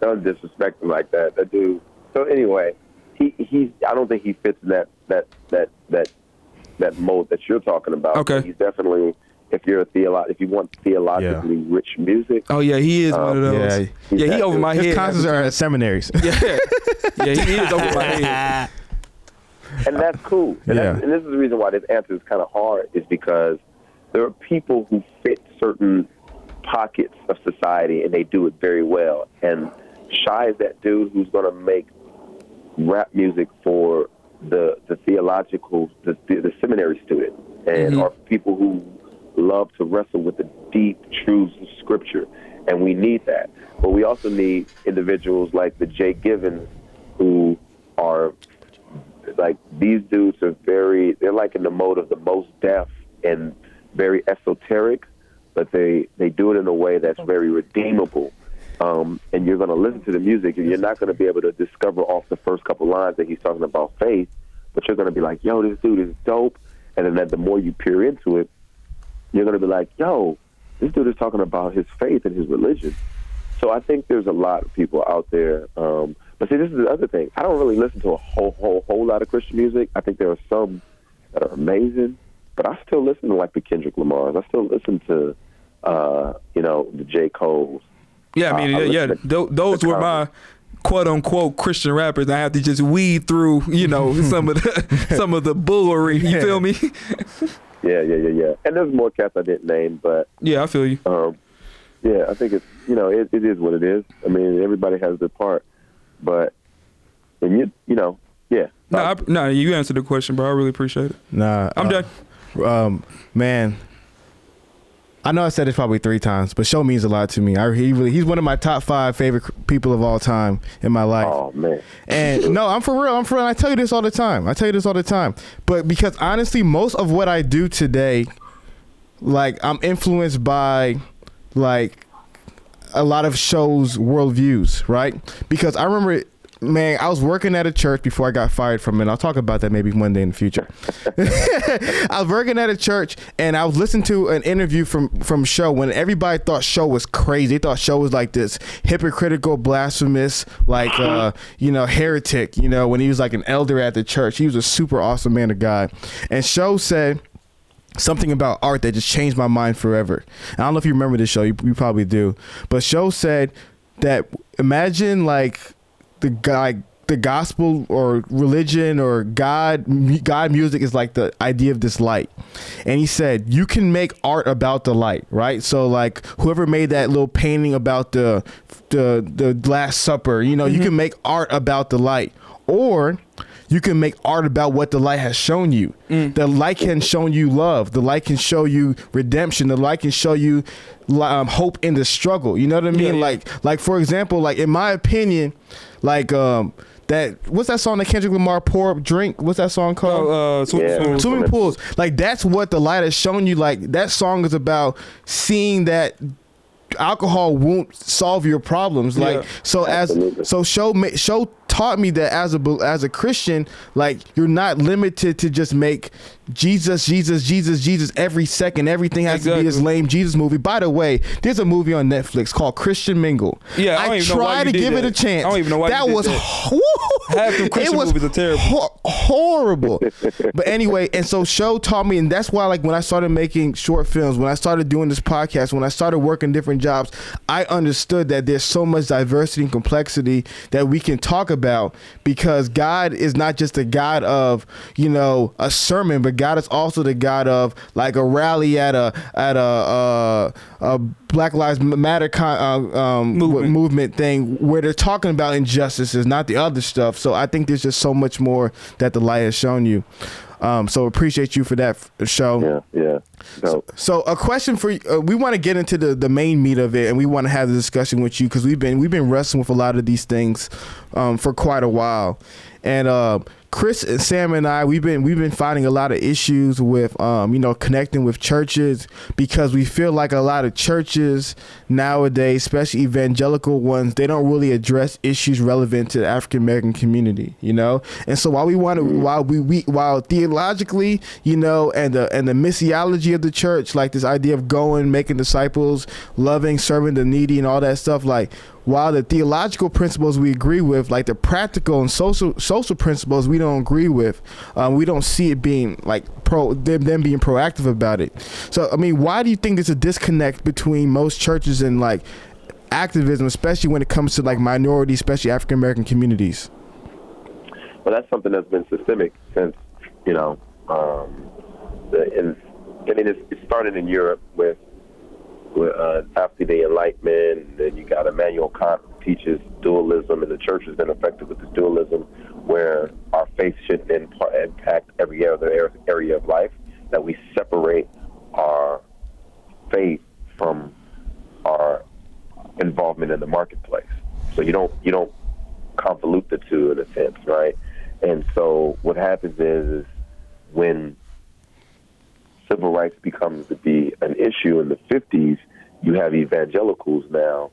Don't disrespect him like that. That dude. So anyway, he he's I don't think he fits that that that that that mold that you're talking about. Okay. he's definitely if you're a theolo- if you want theologically rich music. Oh yeah, he is one of um, those. yeah. Yeah, He's he that over dude. my His head. concerts are at seminaries. Yeah, yeah, he is over my head. and that's cool. And, Yeah. that's, and this is the reason why this answer is kind of hard, is because there are people who fit certain pockets of society and they do it very well. And Shai is that dude who's going to make rap music for the the theological, the, the, the seminary student, and Mhm. are people who love to wrestle with the deep truths of Scripture. And we need that. But we also need individuals like the Jay Givens who are like these dudes are very they're like in the mode of the most deaf and very esoteric but they they do it in a way that's very redeemable um, and you're going to listen to the music and you're not going to be able to discover off the first couple lines that he's talking about faith but you're going to be like yo this dude is dope and then the more you peer into it you're going to be like yo this dude is talking about his faith and his religion so I think there's a lot of people out there. Um, but see, this is the other thing. I don't really listen to a whole, whole, whole lot of Christian music. I think there are some that are amazing, but I still listen to like the Kendrick Lamar's. I still listen to, uh, you know, the J. Cole's. Yeah, I mean, Uh, I yeah, yeah. to Tho- those the were my quote unquote Christian rappers. I have to just weed through, you know, some of the some of the bullery. You Yeah. feel me? Yeah, yeah, yeah, yeah. And there's more cats I didn't name, but yeah, I feel you. um, yeah, I think it's you know it, it is what it is. I mean, everybody has their part, but and you you know, yeah. No, I, no, you answered the question, bro. I really appreciate it. Nah, I'm uh, done. Um, man, I know I said this probably three times, but Sho means a lot to me. I he really, he's one of my top five favorite people of all time in my life. oh man. And no, I'm for real. I'm for real. I tell you this all the time. I tell you this all the time. But because honestly, most of what I do today, like I'm influenced by like a lot of Sho's worldviews, right? Because I remember man, I was working at a church before I got fired from it. I'll talk about that maybe one day in the future. I was working at a church and I was listening to an interview from from Sho when everybody thought Sho was crazy. They thought Sho was like this hypocritical, blasphemous, like uh, you know, heretic. You know, when he was like an elder at the church, he was a super awesome man of God. And Sho said something about art that just changed my mind forever. I don't know if you remember this Sho. You, you probably do. But Sho said that imagine like the guy the gospel or religion or God God music is like the idea of this light. And he said you can make art about the light, right? So like whoever made that little painting about the the the last supper, you know, you mm-hmm. can make art about the light. Or you can make art about what the light has shown you. Mm. The light can show you love. The light can show you redemption. The light can show you um, hope in the struggle. You know what I mean? Yeah, yeah. Like, like for example, like in my opinion, like um, that what's that song that Kendrick Lamar pour up drink? What's that song called? Oh, uh, sw- Yeah. sw- Swimming pools. Like that's what the light has shown you. Like that song is about seeing that alcohol won't solve your problems. Like Yeah. so as so Sho ma- Sho taught me that as a as a Christian, like you're not limited to just make Jesus, Jesus, Jesus, Jesus every second. Everything has to be this lame Jesus movie. By the way, there's a movie on Netflix called Christian Mingle. Yeah, I don't even know why tried to give it a chance. I don't even know why that was that. ho- Half them Christian it was movies are terrible. ho- horrible. but anyway, and so Sho taught me, and that's why like when I started making short films, when I started doing this podcast, when I started working different jobs, I understood that there's so much diversity and complexity that we can talk about because God is not just the God of you know a sermon, but God is also the God of like a rally at a at a uh, a Black Lives Matter con, uh, um, Movement. movement thing where they're talking about injustices, not the other stuff. So I think there's just so much more that the light has shown you. Um, so appreciate you for that f- Sho. Yeah, yeah. So, So a question for you, uh, we want to get into the, the main meat of it, and we want to have the discussion with you because we've been we've been wrestling with a lot of these things um, for quite a while. And uh, Chris and Sam and I we've been we've been finding a lot of issues with um, you know connecting with churches because we feel like a lot of churches nowadays, especially evangelical ones, they don't really address issues relevant to the African American community, you know. And so while we want to while we, we while theologically, you know, and the and the missiology of the church, like this idea of going, making disciples, loving, serving the needy, and all that stuff, like while the theological principles we agree with, like the practical and social social principles we don't agree with, um, we don't see it being like pro them, them being proactive about it. So I mean, why do you think there's a disconnect between most churches and like activism, especially when it comes to like minority, especially African American communities? Well, that's something that's been systemic since you know um, the. In, I mean, it started in Europe with with, uh, after the Enlightenment, and then you got Immanuel Kant who teaches dualism, and the church has been affected with this dualism, where our faith shouldn't impact every other area of life. That we separate our faith from our involvement in the marketplace. So you don't you don't convolute the two in a sense, right? And so what happens is, is when civil rights becomes to be an issue in the 50s, you have evangelicals now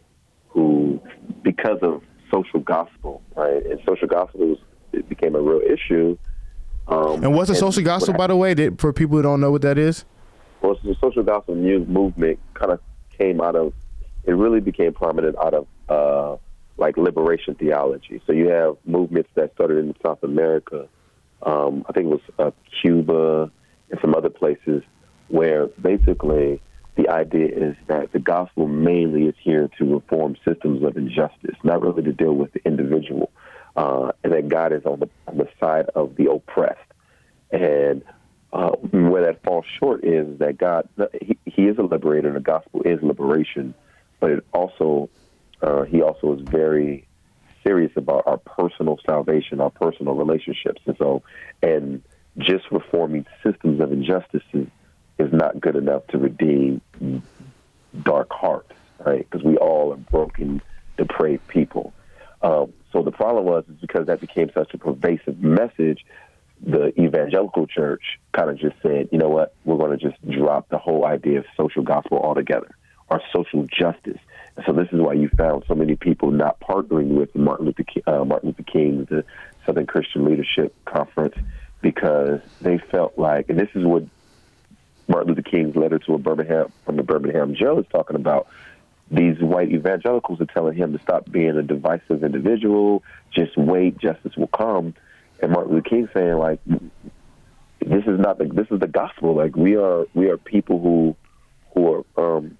who, because of social gospel, right, and social gospel was, it became a real issue. Um, and what's a social gospel, by the way, that, for people who don't know what that is? Well, the social gospel news movement kind of came out of, it really became prominent out of uh, like liberation theology. So you have movements that started in South America. Um, I think it was uh, Cuba, and some other places where basically the idea is that the gospel mainly is here to reform systems of injustice, not really to deal with the individual, uh, and that God is on the on the side of the oppressed. And uh, where that falls short is that God he, he is a liberator, and the gospel is liberation, but it also uh, he also is very serious about our personal salvation, our personal relationships, and so and just reforming systems of injustices is, not good enough to redeem dark hearts, right? Because we all are broken, depraved people. Um, so the problem was is because that became such a pervasive message, the evangelical church kind of just said, you know what, we're going to just drop the whole idea of social gospel altogether or social justice. And so this is why you found so many people not partnering with Martin Luther, uh, Martin Luther King, the Southern Christian Leadership Conference, because they felt like, and this is what Martin Luther King's letter to a Birmingham from the Birmingham jail is talking about. These white evangelicals are telling him to stop being a divisive individual. Just wait, justice will come. And Martin Luther King saying like, this is not the this is the gospel. Like we are we are people who who are um,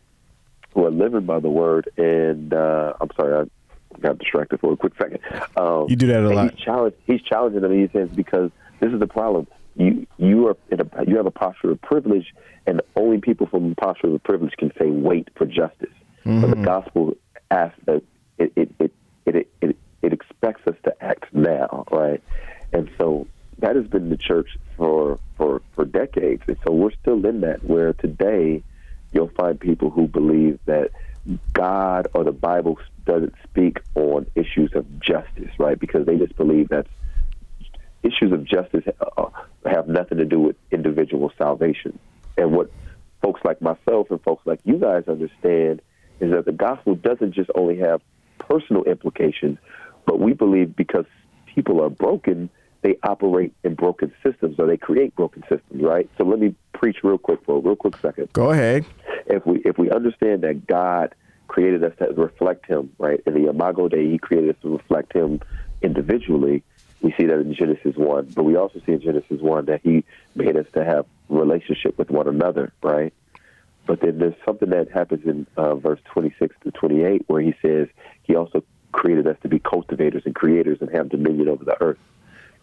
who are living by the word. And uh, I'm sorry, I got distracted for a quick second. Um, you do that a lot. He's, challenge, he's challenging them. He says because this is the problem. You you are in a, you have a posture of privilege, and only people from a posture of privilege can say wait for justice. Mm-hmm. But the gospel asks that it it, it it it it expects us to act now, right? And so that has been the church for for for decades, and so we're still in that. Where today you'll find people who believe that God or the Bible doesn't speak on issues of justice, right? Because they just believe that's issues of justice uh, have nothing to do with individual salvation. And what folks like myself and folks like you guys understand is that the gospel doesn't just only have personal implications, but we believe because people are broken, they operate in broken systems or they create broken systems, right? So let me preach real quick for a real quick second. Go ahead. If we if we understand that God created us to reflect him, right? In the Imago Dei, he created us to reflect him individually we see that in Genesis 1, but we also see in Genesis 1 that he made us to have relationship with one another, right? But then there's something that happens in uh, verse 26 to 28 where he says he also created us to be cultivators and creators and have dominion over the earth.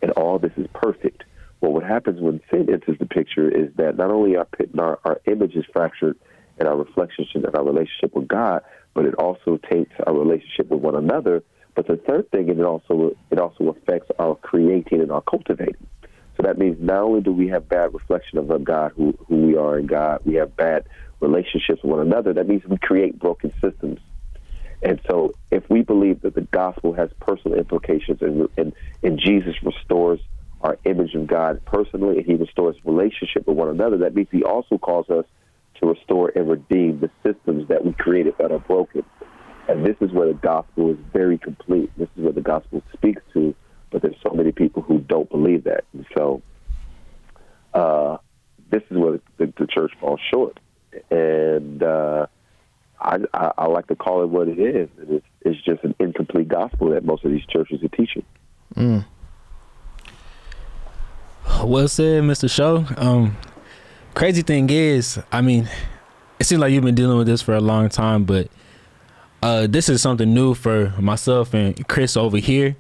And all this is perfect. Well, what happens when sin enters the picture is that not only our, our, our image is fractured and our reflection and our relationship with God, but it also takes our relationship with one another but the third thing, it also it also affects our creating and our cultivating. So that means not only do we have bad reflection of God, who who we are in God, we have bad relationships with one another. That means we create broken systems. And so, if we believe that the gospel has personal implications and and, and Jesus restores our image of God personally, and He restores relationship with one another. That means He also calls us to restore and redeem the systems that we created that are broken. And this is where the gospel is very complete. This is where the gospel speaks to, but there's so many people who don't believe that. And so uh, this is where the, the, church falls short. And uh, I, I, I, like to call it what it is. It's, it's just an incomplete gospel that most of these churches are teaching. Mm. Well said, Mr. Sho. Um, crazy thing is, I mean, it seems like you've been dealing with this for a long time, but uh, this is something new for myself and Chris over here.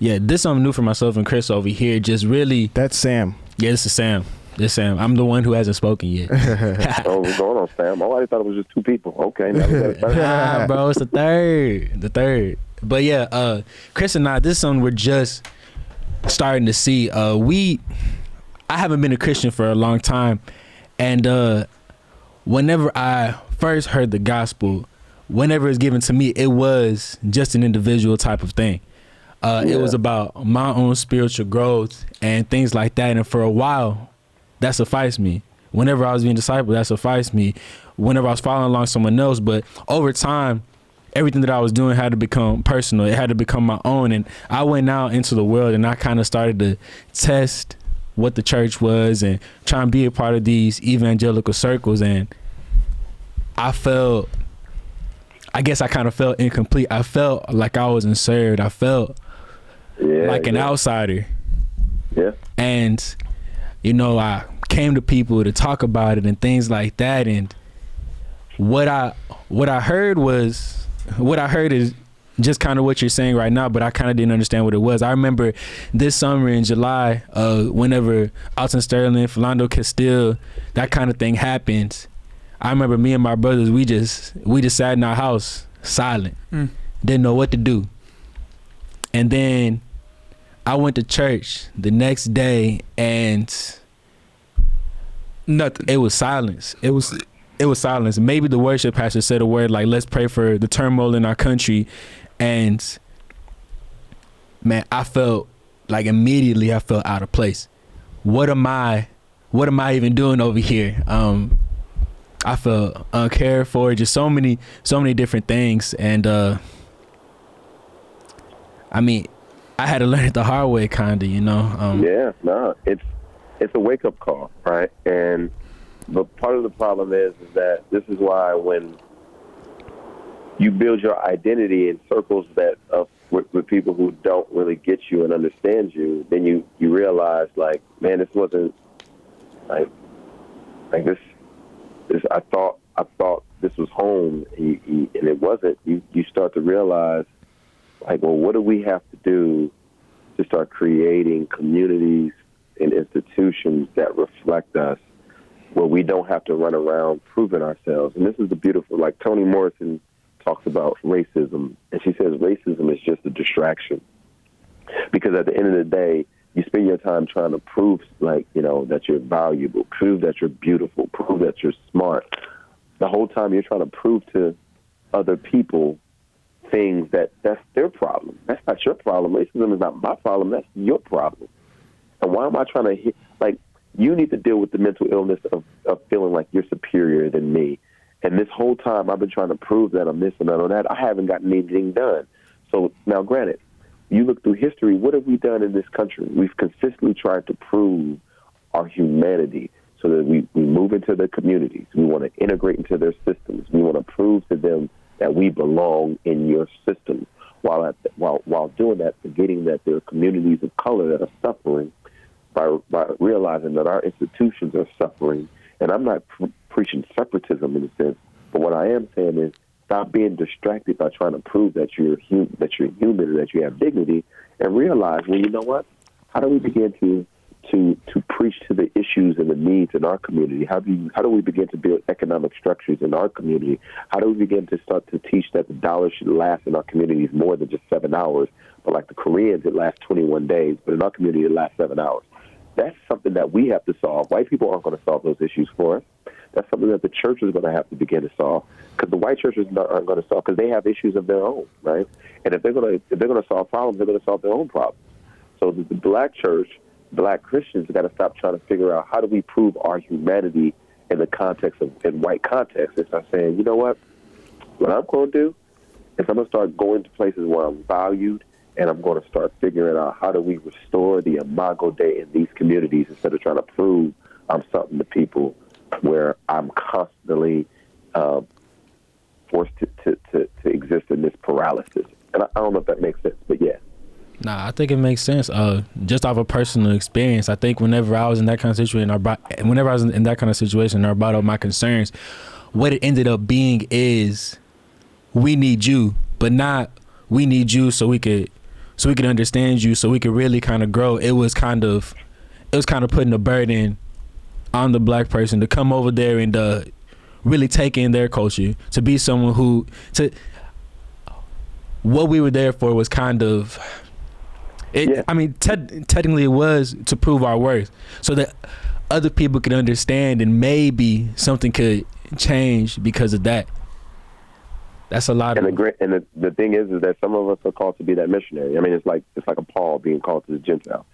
Yeah, this is something new for myself and Chris over here. Just really. That's Sam. Yeah, this is Sam. This is Sam. I'm the one who hasn't spoken yet. oh, what's going on, Sam? Oh, I already thought it was just two people. Okay, nah, bro, it's the third. The third. But yeah, uh, Chris and I, this is something we're just starting to see. Uh, we, I haven't been a Christian for a long time, and uh, whenever I first heard the gospel, whenever it's given to me, it was just an individual type of thing. Uh, yeah. It was about my own spiritual growth and things like that. And for a while, that sufficed me. Whenever I was being discipled, that sufficed me. Whenever I was following along someone else, but over time, everything that I was doing had to become personal. It had to become my own. And I went out into the world and I kind of started to test what the church was and try and be a part of these evangelical circles. And I felt, I guess I kind of felt incomplete. I felt like I wasn't served. I felt yeah, like an yeah. outsider. Yeah. And, you know, I came to people to talk about it and things like that. And what I what I heard was what I heard is just kind of what you're saying right now, but I kind of didn't understand what it was. I remember this summer in July, uh, whenever Alton Sterling, Philando Castile, that kind of thing happened. I remember me and my brothers, we just we just sat in our house silent, mm. didn't know what to do. And then I went to church the next day and nothing. It was silence. It was it was silence. Maybe the worship pastor said a word like let's pray for the turmoil in our country and man, I felt like immediately I felt out of place. What am I what am I even doing over here? Um I felt uncared for, just so many, so many different things. And uh I mean, I had to learn it the hard way, kinda, you know. Um, yeah, no, it's it's a wake up call, right? And but part of the problem is is that this is why when you build your identity in circles that of with, with people who don't really get you and understand you, then you you realize like, man, this wasn't like like this this I thought I thought this was home, and, and it wasn't. You you start to realize, like, well, what do we have to do to start creating communities and institutions that reflect us, where we don't have to run around proving ourselves. And this is the beautiful, like Toni Morrison talks about racism, and she says racism is just a distraction, because at the end of the day, you spend your time trying to prove like you know that you're valuable prove that you're beautiful prove that you're smart. The whole time you're trying to prove to other people things that that's their problem. That's not your problem. Racism is not my problem. That's your problem. And why am i trying to hit like you need to deal with the mental illness of, of feeling like you're superior than me. And this whole time i've been trying to prove that i'm this and that or that. I haven't gotten anything done. So now granted you look through history, what have we done in this country? We've consistently tried to prove our humanity so that we, we move into their communities. We want to integrate into their systems. We want to prove to them that we belong in your system. While, at, while, while doing that, forgetting that there are communities of color that are suffering by, by realizing that our institutions are suffering. And I'm not pre- preaching separatism in a sense, but what I am saying is Stop being distracted by trying to prove that you're hum- that you're human and that you have dignity, and realize, well, you know what? How do we begin to to to preach to the issues and the needs in our community? How do you, how do we begin to build economic structures in our community? How do we begin to start to teach that the dollar should last in our communities more than just seven hours, but like the Koreans, it lasts 21 days, but in our community, it lasts seven hours. That's something that we have to solve. White people aren't going to solve those issues for us. That's something that the church is going to have to begin to solve because the white churches aren't going to solve because they have issues of their own, right? And if they're going to if they're going to solve problems, they're going to solve their own problems. So the, the black church, black Christians, got to stop trying to figure out how do we prove our humanity in the context of in white context. And start saying, you know what, what I'm going to do is I'm going to start going to places where I'm valued, and I'm going to start figuring out how do we restore the imago Dei in these communities instead of trying to prove I'm something to people where I'm constantly uh, forced to, to, to, to exist in this paralysis. And I, I don't know if that makes sense, but yeah. Nah, I think it makes sense. Uh, just off of personal experience, I think whenever I was in that kind of situation, I brought, whenever I was in that kind of situation, I brought up my concerns. What it ended up being is, we need you, but not we need you so we could, so we could understand you, so we could really kind of grow. It was kind of, it was kind of putting a burden on the black person to come over there and uh, really take in their culture, to be someone who to. What we were there for was kind of it, Yeah. I mean, te- technically, it was to prove our worth, so that other people could understand, and maybe something could change because of that. That's a lot And the great and the, the thing is, is that some of us are called to be that missionary. I mean, it's like it's like a Paul being called to the Gentile.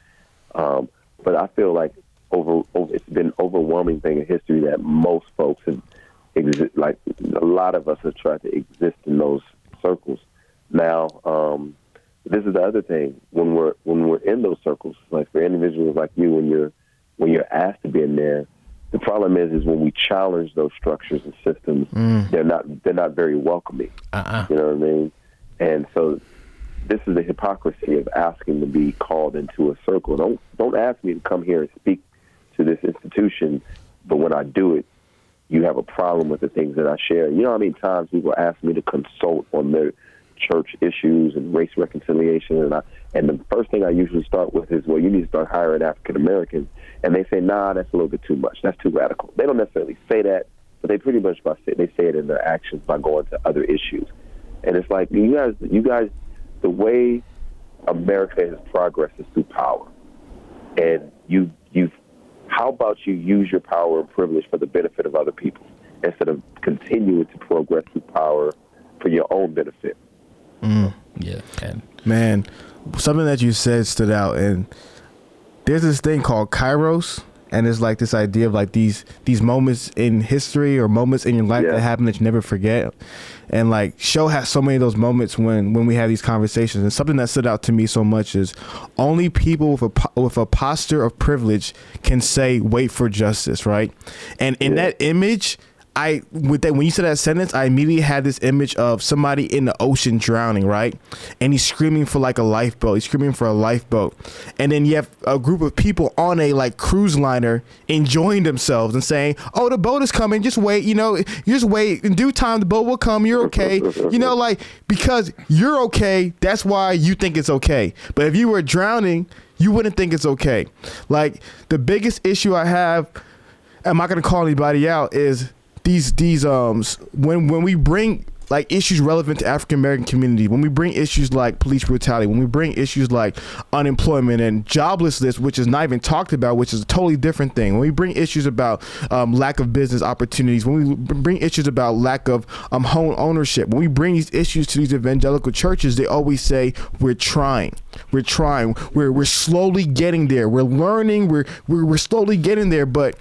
Um, but I feel like over, over it's been overwhelming thing in history that most folks have exist like a lot of us have tried to exist in those circles. Now, um, this is the other thing when we're when we're in those circles, like for individuals like you, when you're when you're asked to be in there, the problem is is when we challenge those structures and systems, they're not they're not very welcoming. Uh-uh. You know what I mean? And so this is the hypocrisy of asking to be called into a circle. Don't don't ask me to come here and speak to this institution, but when I do it, you have a problem with the things that I share. You know how many times people ask me to consult on their church issues and race reconciliation and I and the first thing I usually start with is, well, you need to start hiring African Americans. And they say, nah, that's a little bit too much. That's too radical. They don't necessarily say that, but they pretty much by say, they say it in their actions by going to other issues. And it's like you guys, you guys, the way America has progressed is through power, and you, you, how about you use your power and privilege for the benefit of other people instead of continuing to progress through power for your own benefit? Mm. Yeah. And Man, something that you said stood out, and there's this thing called Kairos, and it's like this idea of like these these moments in history or moments in your life Yeah. that happen that you never forget. And like Sho has so many of those moments when when we have these conversations. And something that stood out to me so much is only people with a with a posture of privilege can say wait for justice, right? And in Yeah. that image. I with that when you said that sentence, I immediately had this image of somebody in the ocean drowning, right? And he's screaming for like a lifeboat. He's screaming for a lifeboat. And then you have a group of people on a like cruise liner enjoying themselves and saying, "Oh, the boat is coming. Just wait. You know, just wait. In due time, the boat will come. You're okay. you know, like because you're okay. That's why you think it's okay. But if you were drowning, you wouldn't think it's okay. Like the biggest issue I have am not gonna call anybody out is these these um when when we bring like issues relevant to African American community, when we bring issues like police brutality, when we bring issues like unemployment and joblessness, which is not even talked about, which is a totally different thing. When we bring issues about um, lack of business opportunities, when we bring issues about lack of um, home ownership, when we bring these issues to these evangelical churches, they always say we're trying, we're trying, we're we're slowly getting there, we're learning, we're we're, we're slowly getting there, but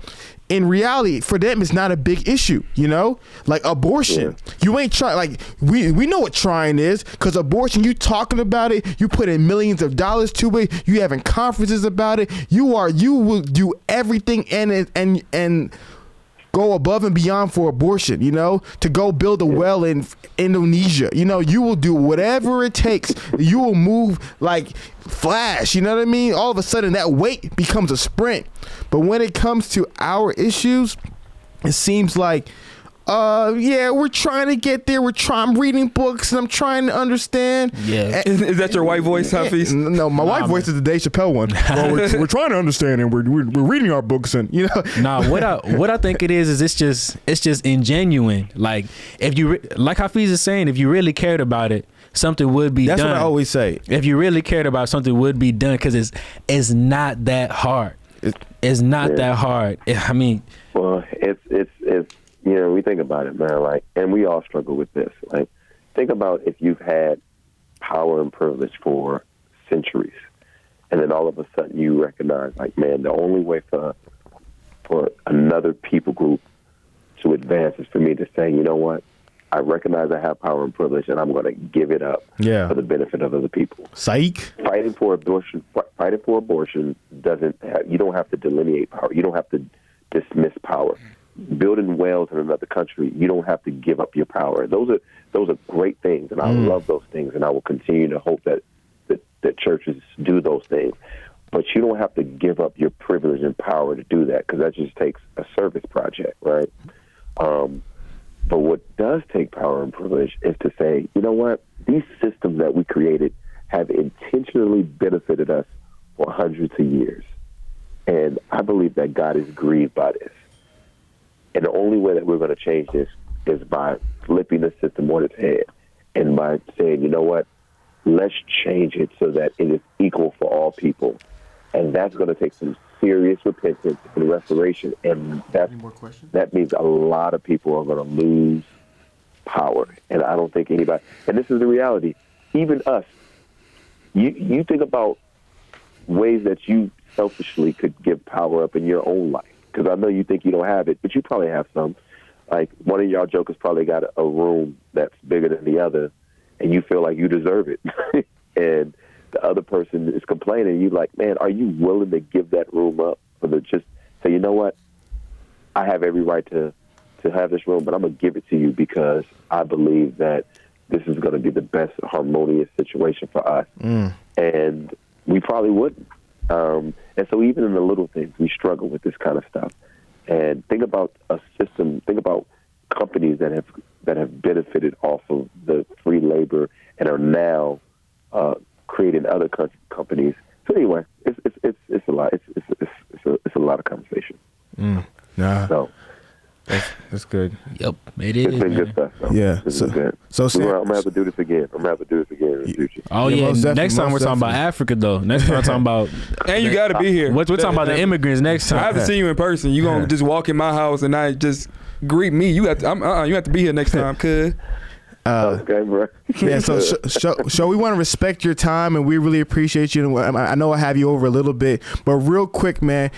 in reality, for them, it's not a big issue. You know, like abortion. You ain't trying. Like we we know what trying is, because abortion. You talking about it. You put in millions of dollars to it. You having conferences about it. You are you will do everything and it and and go above and beyond for abortion, you know, to go build a well in Indonesia. You know, you will do whatever it takes. You will move like flash, you know what I mean? All of a sudden that wait becomes a sprint. But when it comes to our issues, it seems like uh yeah, we're trying to get there. We're trying I'm reading books and I'm trying to understand. Yeah. Is, is that your white voice, Hafeez? No, my white man. voice is the Dave Chappelle one. well, we're, we're trying to understand and we're, we're we're reading our books and you know nah, what I what I think it is is it's just it's just ingenuine. Like if you re- like Hafeez is saying, if you really cared about it, something would be That's done. what I always say. if you really cared about something would be done because it's it's not that hard. It's not Yeah. that hard. I mean, Well, it's it's it's you know we think about it, man. Like, and we all struggle with this. Like, think about if you've had power and privilege for centuries, and then all of a sudden you recognize, like, man, the only way for for another people group to advance is for me to say, you know what, I recognize I have power and privilege, and I'm going to give it up Yeah. for the benefit of other people. Psych. Fighting for abortion, fighting for abortion doesn't. Have, you don't have to delineate power. You don't have to dismiss power. Building wells in another country, you don't have to give up your power. Those are those are great things, and I love those things, and I will continue to hope that that, that churches do those things. But you don't have to give up your privilege and power to do that because that just takes a service project, right? Um, but what does take power and privilege is to say, you know what? These systems that we created have intentionally benefited us for hundreds of years. And I believe that God is grieved by this. And the only way that we're going to change this is by flipping the system on its head and by saying, you know what? Let's change it so that it is equal for all people. And that's going to take some serious repentance and restoration. And that's, that means a lot of people are going to lose power. And I don't think anybody, and this is the reality, even us, you, you think about ways that you selfishly could give power up in your own life. Because I know you think you don't have it, but you probably have some. Like one of y'all jokers probably got a room that's bigger than the other, and you feel like you deserve it. and the other person is complaining. You like, man, are you willing to give that room up for the just say, you know what? I have every right to to have this room, but I'm gonna give it to you because I believe that this is gonna be the best harmonious situation for us. Mm. And we probably wouldn't. Um, and so even in the little things, we struggle with this kind of stuff. And think about a system. Think about companies that have that have benefited off of the free labor and are now uh, creating other co- companies. So anyway, it's it's it's, it's a lot. It's it's it's, it's, a, it's a lot of conversation. Nah, So that's good. Yep, it it's been good stuff. So Yeah, this so- is good. so We're Sam- I'm gonna have to do this again. I'm gonna have to do this again in the future. Oh Yeah, yeah. most Next time we're most talking about. Africa though. Next time we're talking about And you got to be here. what we're talking about the immigrants next time. I have to see you in person. You gonna just walk in my house and I just greet me. You have to. I'm, uh, you have to be here next time, cuz. Uh, okay, bro. yeah, so sh- so, so we want to respect your time, and we really appreciate you. And I I know I have you over a little bit, but real quick, man.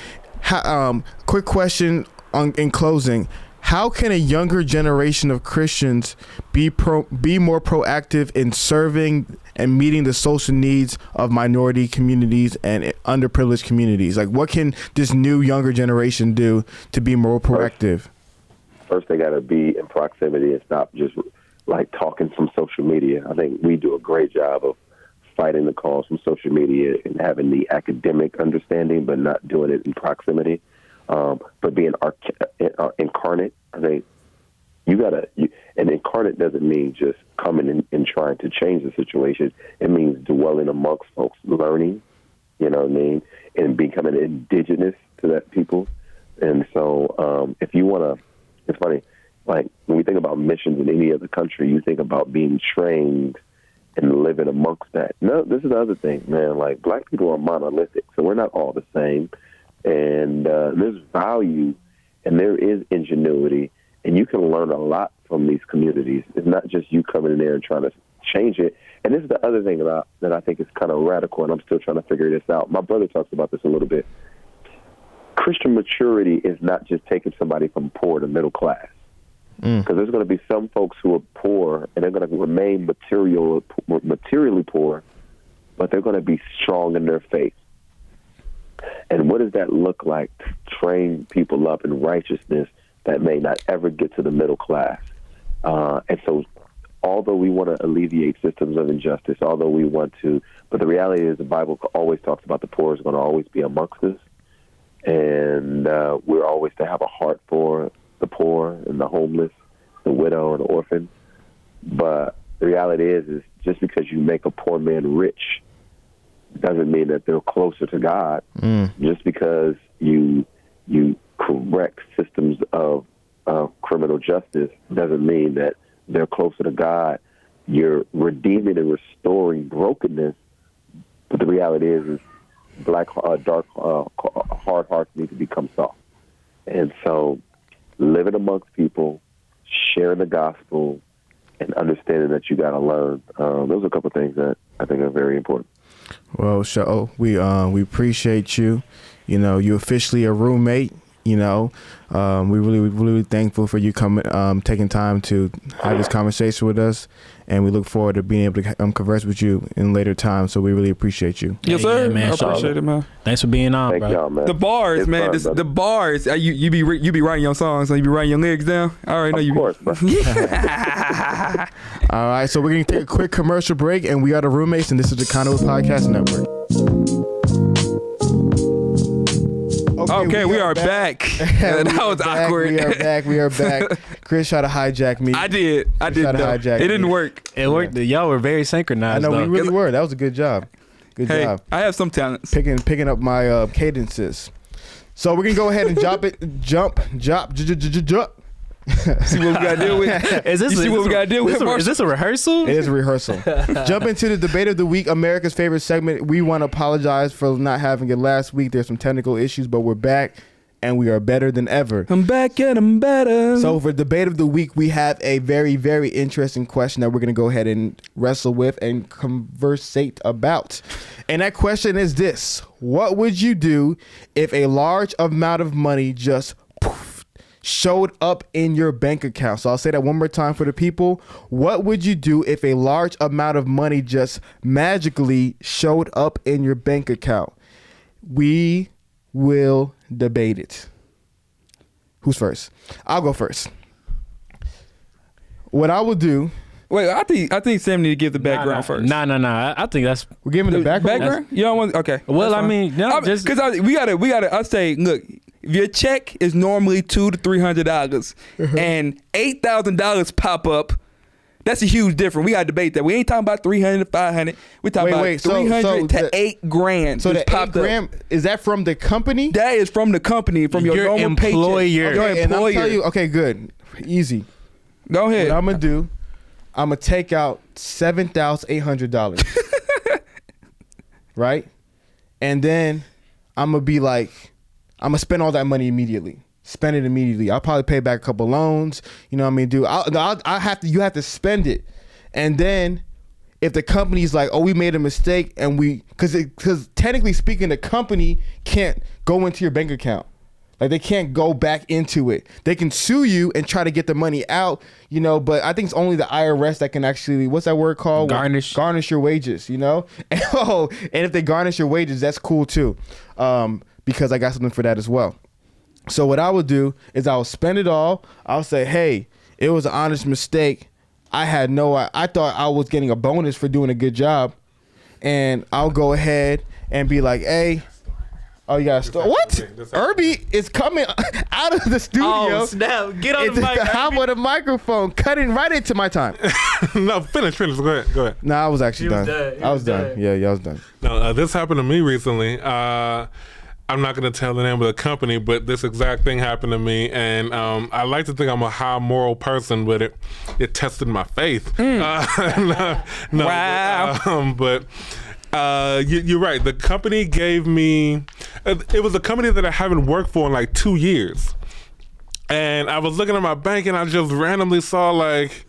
How, um, quick question on in closing: How can a younger generation of Christians be pro be more proactive in serving and meeting the social needs of minority communities and underprivileged communities? Like, what can this new younger generation do to be more proactive? first they got to be in proximity and stop just like talking from social media. I think we do a great job of fighting the calls from social media and having the academic understanding, but not doing it in proximity. Um, but being arc- uh, incarnate, I think you gotta. You, and incarnate doesn't mean just coming in and trying to change the situation. It means dwelling amongst folks, learning. You know what I mean, and becoming indigenous to that people. And so, um, if you want to, it's funny. Like when we think about missions in any other country, you think about being trained and living amongst that. No, this is the other thing, man. Like black people are monolithic, so we're not all the same. And uh, there's value, and there is ingenuity, and you can learn a lot from these communities. It's not just you coming in there and trying to change it. And this is the other thing that I, that I think is kind of radical, and I'm still trying to figure this out. My brother talks about this a little bit. Christian maturity is not just taking somebody from poor to middle class because there's going to be some folks who are poor and they're going to remain material materially poor, but they're going to be strong in their faith. And what does that look like to train people up in righteousness that may not ever get to the middle class? Uh, and so, although we want to alleviate systems of injustice, although we want to, but the reality is the Bible always talks about the poor is going to always be amongst us, and uh, we're always to have a heart for the poor and the homeless, the widow and the orphan. But the reality is, is just because you make a poor man rich doesn't mean that they're closer to God. Just because you you correct systems of uh, criminal justice doesn't mean that they're closer to God. You're redeeming and restoring brokenness, but the reality is, is black, uh, dark, uh, hard hearts need to become soft. And so, living amongst people, sharing the gospel, and understanding that you got to learn. Um, those are a couple of things that I think are very important. Well, Sho we uh, we appreciate you. You know, you officially a roommate. You know, um, we really really thankful for you coming, um, taking time to have this conversation with us, and we look forward to being able to um, converse with you in later times. So we really appreciate you. Yes, sir. yeah, man. I appreciate it, man. Thanks for being on, Thank bro. y'all, man. The bars, It's man. fun, this, the bars. Uh, you you be ri- you be writing your songs, so you be writing your lyrics down. I already know Of you. course, bro. All right, so we're gonna take a quick commercial break, and we are the roommates, and this is the Conduit Podcast Network. Okay, we, are back. that We are was back, awkward. We are back. We are back. Chris tried to hijack me. I did. I You did. tried to though. hijack It didn't work. It worked. Y'all were very synchronized. I synchronized. know we really were. That was a good job. Good Hey, job. I have some talents. Picking picking up my uh, cadences. So we're gonna go ahead and jump it, jump, jump, j- j- j- j- jump. See what we got to deal with. Is this You see is what this we a- gotta deal with, Marshall? Is this a rehearsal? It is a rehearsal. Jump into the debate of the week, America's favorite segment. We want to apologize for not having it last week. There's some technical issues, but we're back and we are better than ever. I'm back and I'm better. So for debate of the week, we have a very, very interesting question that we're gonna go ahead and wrestle with and conversate about. And that question is this: What would you do if a large amount of money just poof, showed up in your bank account? So I'll say that one more time for the people. What would you do if a large amount of money just magically showed up in your bank account? We will debate it. Who's first? I'll go first. What I will do, Wait, I think I think Sam need to give the background nah, first. Nah, nah, nah. I, I think that's we're giving the background. Background? You don't want? Okay. Well, I mean, no, just- because we gotta we gotta. I say, look, if your check is normally two to three hundred dollars, Uh-huh. and eight thousand dollars pop up. That's a huge difference. We gotta debate that. We ain't talking about 300 to 500. We talking Wait, about wait, so- 300 so to the- 8 grand. So the eight popped up. is that from the company? That is from the company, from your, Your normal employer. paycheck. Your Okay, and I'm employer. telling you, okay, good, easy. Go ahead. What I'm gonna do, I'm gonna take out seven thousand eight hundred dollars, right? And then I'm gonna be like, I'm gonna spend all that money immediately. Spend it immediately. I'll probably pay back a couple loans. You know what I mean? Do I'll, I'll, I have to. You have to spend it, and then if the company's like, oh, we made a mistake, and we, because because technically speaking, the company can't go into your bank account. Like they can't go back into it. They can sue you and try to get the money out, you know. But I think it's only the IRS that can actually what's that word called? Garnish. Garnish your wages, you know. And, oh, and if they garnish your wages, that's cool too, um, because I got something for that as well. So what I would do is I would spend it all. I'll say, hey, it was an honest mistake. I had no. I, I thought I was getting a bonus for doing a good job, and I'll go ahead and be like, hey. Oh, you got to what? Irby is coming out of the studio. Oh snap! Get on It's the mic. the hop on the microphone, cutting right into my time. no, finish, finish. Go ahead, go ahead. no, I was actually He done. done. He I was, was done. done. Yeah, yeah, I was done. No, uh, this happened to me recently. Uh, I'm not going to tell the name of the company, but this exact thing happened to me, and um, I like to think I'm a high moral person, but it it tested my faith. Uh, no, no, Wow. But, um, but uh, you, you're right. The company gave me. uh, It was a company that I haven't worked for in like two years. And I was looking at my bank and I just randomly saw like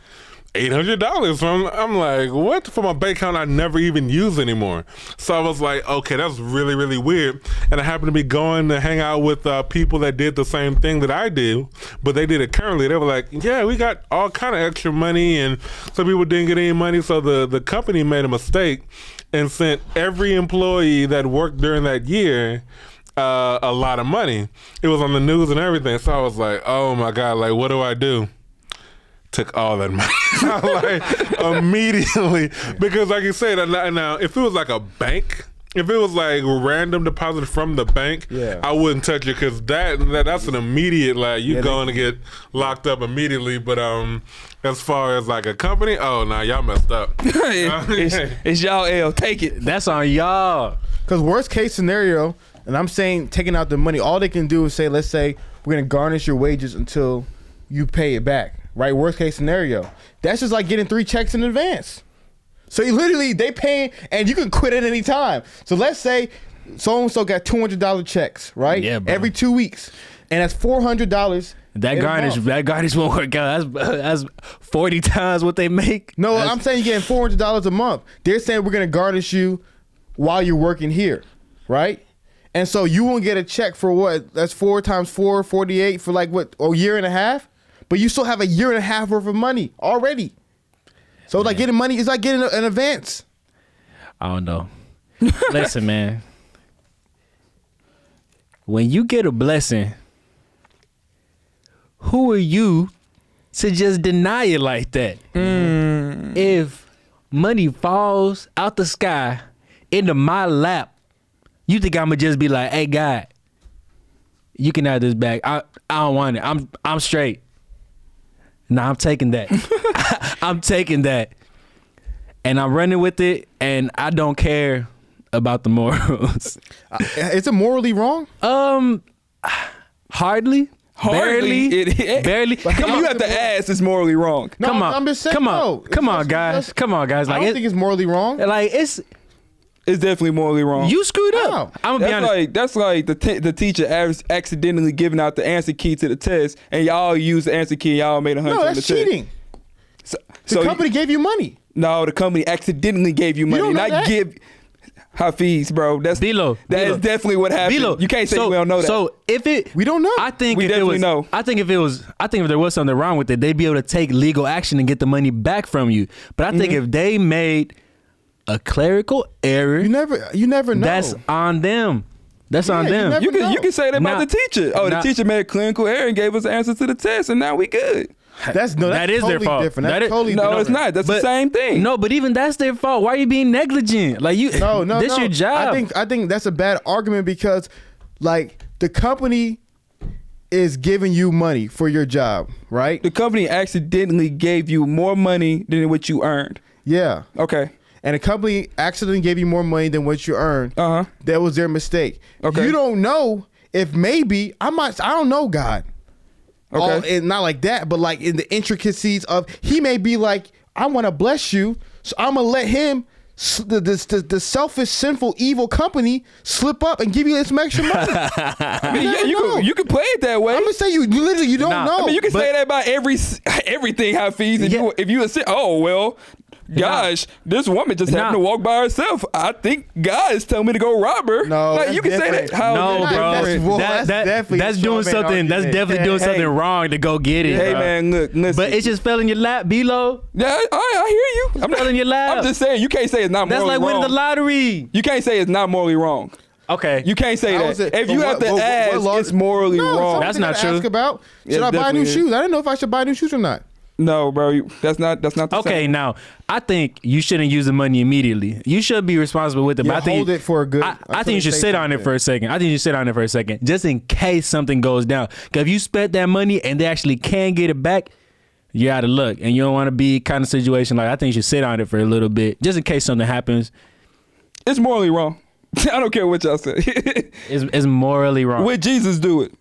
eight hundred dollars from I'm like, what for my bank account I never even use anymore. So I was like, okay, that's really, really weird. And I happened to be going to hang out with uh, people that did the same thing that I do, but they did it currently. They were like, Yeah, we got all kind of extra money and some people didn't get any money. So the, the company made a mistake and sent every employee that worked during that year uh, a lot of money. It was on the news and everything. So I was like, oh my God, like, what do I do? Took all that money like immediately because, like you said, now, now if it was like a bank, if it was like random deposit from the bank, Yeah. I wouldn't touch it because that, that that's an immediate like you Yeah, going to get locked up immediately. But um, as far as like a company, oh no, y'all messed up. it's, it's y'all L. Take it. That's on y'all. Because worst case scenario, and I'm saying taking out the money, all they can do is say, let's say we're gonna garnish your wages until you pay it back. Right? Worst case scenario. That's just like getting three checks in advance. So you literally they paying and you can quit at any time. So let's say so and so got two hundred dollar checks, right? Yeah, bro. Every two weeks. And that's four hundred dollars. That garnish, that garnish won't work out. That's that's forty times what they make. No, That's- I'm saying you're getting four hundred dollars a month. They're saying we're gonna garnish you while you're working here, right? And so you won't get a check for what? That's four times four, 48 for like what, a year and a half? But you still have a year and a half worth of money already. So like getting money is like getting an advance. I don't know. Listen, man. When you get a blessing, who are you to just deny it like that? Mm. If money falls out the sky into my lap, you think I'ma just be like, "Hey, God, you can have this back. I I don't want it. I'm I'm straight." Nah, I'm taking that. I'm taking that and I'm running with it, and I don't care about the morals. Is it morally wrong? um, hardly, Hardly, barely, it- it- barely. Come Come you have to ask. It's morally wrong. No, come on, I'm just saying, come on, no. come on, It's- guys, it's- come on, guys. I Like, don't it, think it's morally wrong. like it's It's definitely morally wrong. you screwed up. I'm gonna be honest. like that's like the t- the teacher ac- accidentally giving out the answer key to the test, and y'all use the answer key. and Y'all made a hundred. No, that's the cheating. So, The so company gave you money. no, the company accidentally gave you money, don't know not that? give. Hafeez, bro, that's Bilo, That is Bilo. definitely what happened. Velo, you can't say so, we don't know that. So if it, We don't know. I think We if it definitely was, know. I think if it was, I think if there was something wrong with it, they'd be able to take legal action and get the money back from you. But I think Mm-hmm. if they made a clerical error, You never, you never know. that's on them. That's on Yeah, you them. never- you can know. you can say that about Nah. the teacher. Oh, Nah. the teacher made a clinical error and gave us the answer to the test, and now we good. that's no. That's That is their fault. Different. That's That is- totally No, different. it's not. That's the same thing. No, but even that's their fault. Why are you being negligent? Like you, No, no, this no. your job. I think I think that's a bad argument because, like, the company is giving you money for your job, right? the company accidentally gave you more money than what you earned. Yeah. Okay. And a company accidentally gave you more money than what you earned. Uh huh. That was their mistake. Okay. You don't know if maybe I might. I don't know God. Okay. All, and not like that, but like in the intricacies of He may be like, I want to bless you, so I'm gonna let Him. The, the, the, the selfish, sinful, evil company slip up and give you some extra money. I mean, you can you can play it that way. I'm gonna say you, you literally you don't Nah, know. I mean, you can But- say that about every everything. fees if Yeah. you if you say, oh well, gosh, this woman just happened to walk by herself. I think God is telling me to go rob her. No, like, you can say that. How no, That's- bro. that's- well, that, that's that- definitely that's doing straw man something. That's argument. definitely doing Hey. something wrong to go get it. Hey bro. man, look, listen. But it just fell in your lap, Bilo. yeah, I, I hear you. I'm Fell in your lap. I'm just saying you can't say it's not That's morally like winning wrong. the lottery. you can't say it's not morally wrong. Okay. You can't say How that. is it- If but you what- have to what- what ask, law- it's morally no, wrong. That's not true. Ask about should I buy new shoes? I didn't know if I should buy new shoes or not. No, bro. That's not. That's not the Okay, same. now I think you shouldn't use the money immediately. You should be responsible with it. Yeah, but I think hold it for a good- I, I think you should sit on it for a second. I think you should sit on it for a second, just in case something goes down. Because if you spent that money and they actually can get it back, you're out of luck, and you don't want to be kind of situation like. I think you should sit on it for a little bit, just in case something happens. It's morally wrong. I don't care what y'all say. It's, it's morally wrong. Would Jesus do it?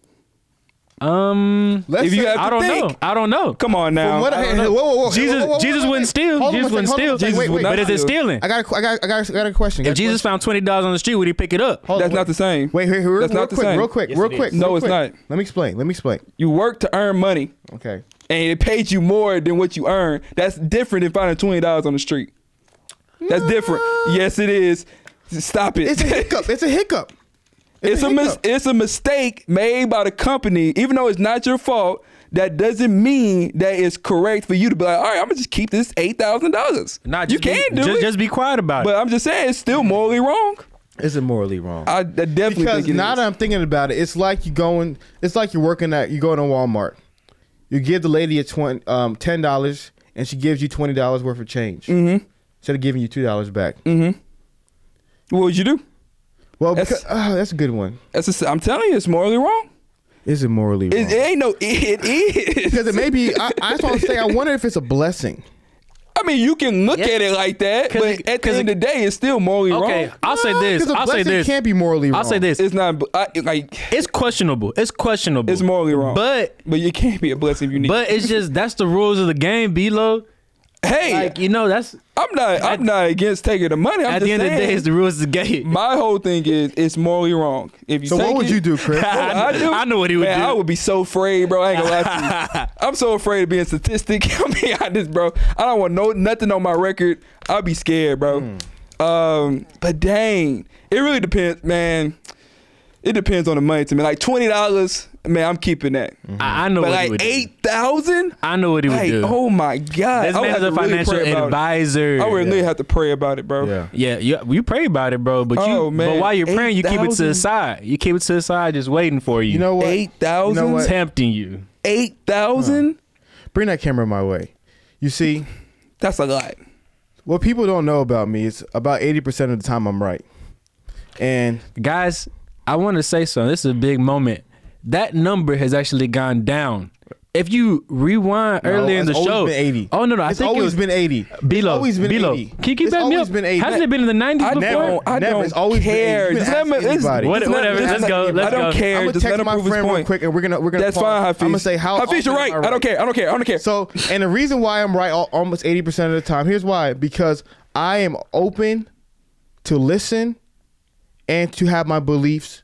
Um, Let's If you say- have I don't think. know. I don't know. Come on now. From what I, whoa, whoa, whoa, Jesus- whoa, whoa, whoa, Jesus wouldn't steal. Hold on Jesus one wouldn't second, hold on one steal. Wait, wait, But is it steal. stealing? I got, a, I got, I got, I got a question. If Jesus found twenty dollars on the street, would he pick it up? Hold on, That's wait. not the same. Wait, wait, real, That's real not the quick, same. real quick, Yes, real it quick. is. No, real it's quick. not. Let me explain. Let me explain. You work to earn money, Okay. and it pays you more than what you earn. That's different than finding twenty dollars on the street. That's different. Yes, it is. Stop it. It's a hiccup. It's a hiccup. It's a mis- it's a mistake made by the company, even though it's not your fault. That doesn't mean that it's correct for you to be like, all right, I'm gonna just keep this eight thousand dollars. Not you just be- can do just, it, Just be quiet about but it. But I'm just saying it's still morally wrong. Is it morally wrong? I, I definitely because think it now is. that I'm thinking about it, it's like you going. It's like you're working at. You go to Walmart. You give the lady a twenty, um, ten dollars, and she gives you twenty dollars worth of change Mm-hmm. instead of giving you two dollars back. What would you do? Well, That's- because, oh, that's a good one. That's a, I'm telling you, it's morally wrong. Is it morally wrong? It, it ain't no. It is because it may be. I, I just want to say. I wonder if it's a blessing. I mean, you can look Yeah. at it like that, but it- at the 'cause end it- of the day, it's still morally Okay, wrong. I'll say ah, this. Because a I'll say blessing this. can't be morally wrong. I'll say this. It's not I, like, It's questionable. It's questionable. It's morally wrong. But but you can't be a blessing if you need. but it's just that's the rules of the game, Blo. Hey, Like you know, that's I'm not. I'm not against taking the money. I'm at just the end of the day, saying, it's the rules of the game. my whole thing is it's morally wrong. If you So take what would it- you do, Chris? What I, do? I know what he would Man, do. I would be so afraid, bro. I ain't gonna lie to you. I'm so afraid of being statistic. I'm being honest, bro. I don't want no nothing on my record. I'll be scared, bro. Hmm. Um, but dang, it really depends, man. It depends on the money to me. Like twenty dollars, man, I'm keeping that. Mm-hmm. I, I know But what he like would do. eight thousand, I know what he would like do. oh my god, this I would man have is a to really financial advisor. it. I would really have to pray about it, bro. Yeah. Yeah, you, you pray about it, bro. But you, Oh, man. but while you're praying, you keep it to the side. You keep it to the side, just waiting for you. You know what? Eight thousand, You know tempting you. eight thousand. Bring that camera my way. You see, That's a lot. what people don't know about me is about 80% of the time I'm right. And Guys, I want to say something. This is a big moment. That number has actually gone down. If you rewind No, earlier in the show, been 80. Oh no, no, I it's think always it was been 80. below. It's always been below. 80. Can you keep it's that always me been 80. Hasn't it been in the 90s I before? don't. I Never. don't It's always been care. 80. You Just can let me. ask it's- anybody. What- just let- whatever, just let's go, let's I don't go. care. I'm gonna Just let text him my prove his friend real quick, and we're gonna we're gonna. That's fine, Hafeez. I'm gonna say how Hafeez, you're often right. I don't care. I don't care. I don't care. So, and the reason why I'm right almost 80% of the time, here's why: because I am open to listen and to have my beliefs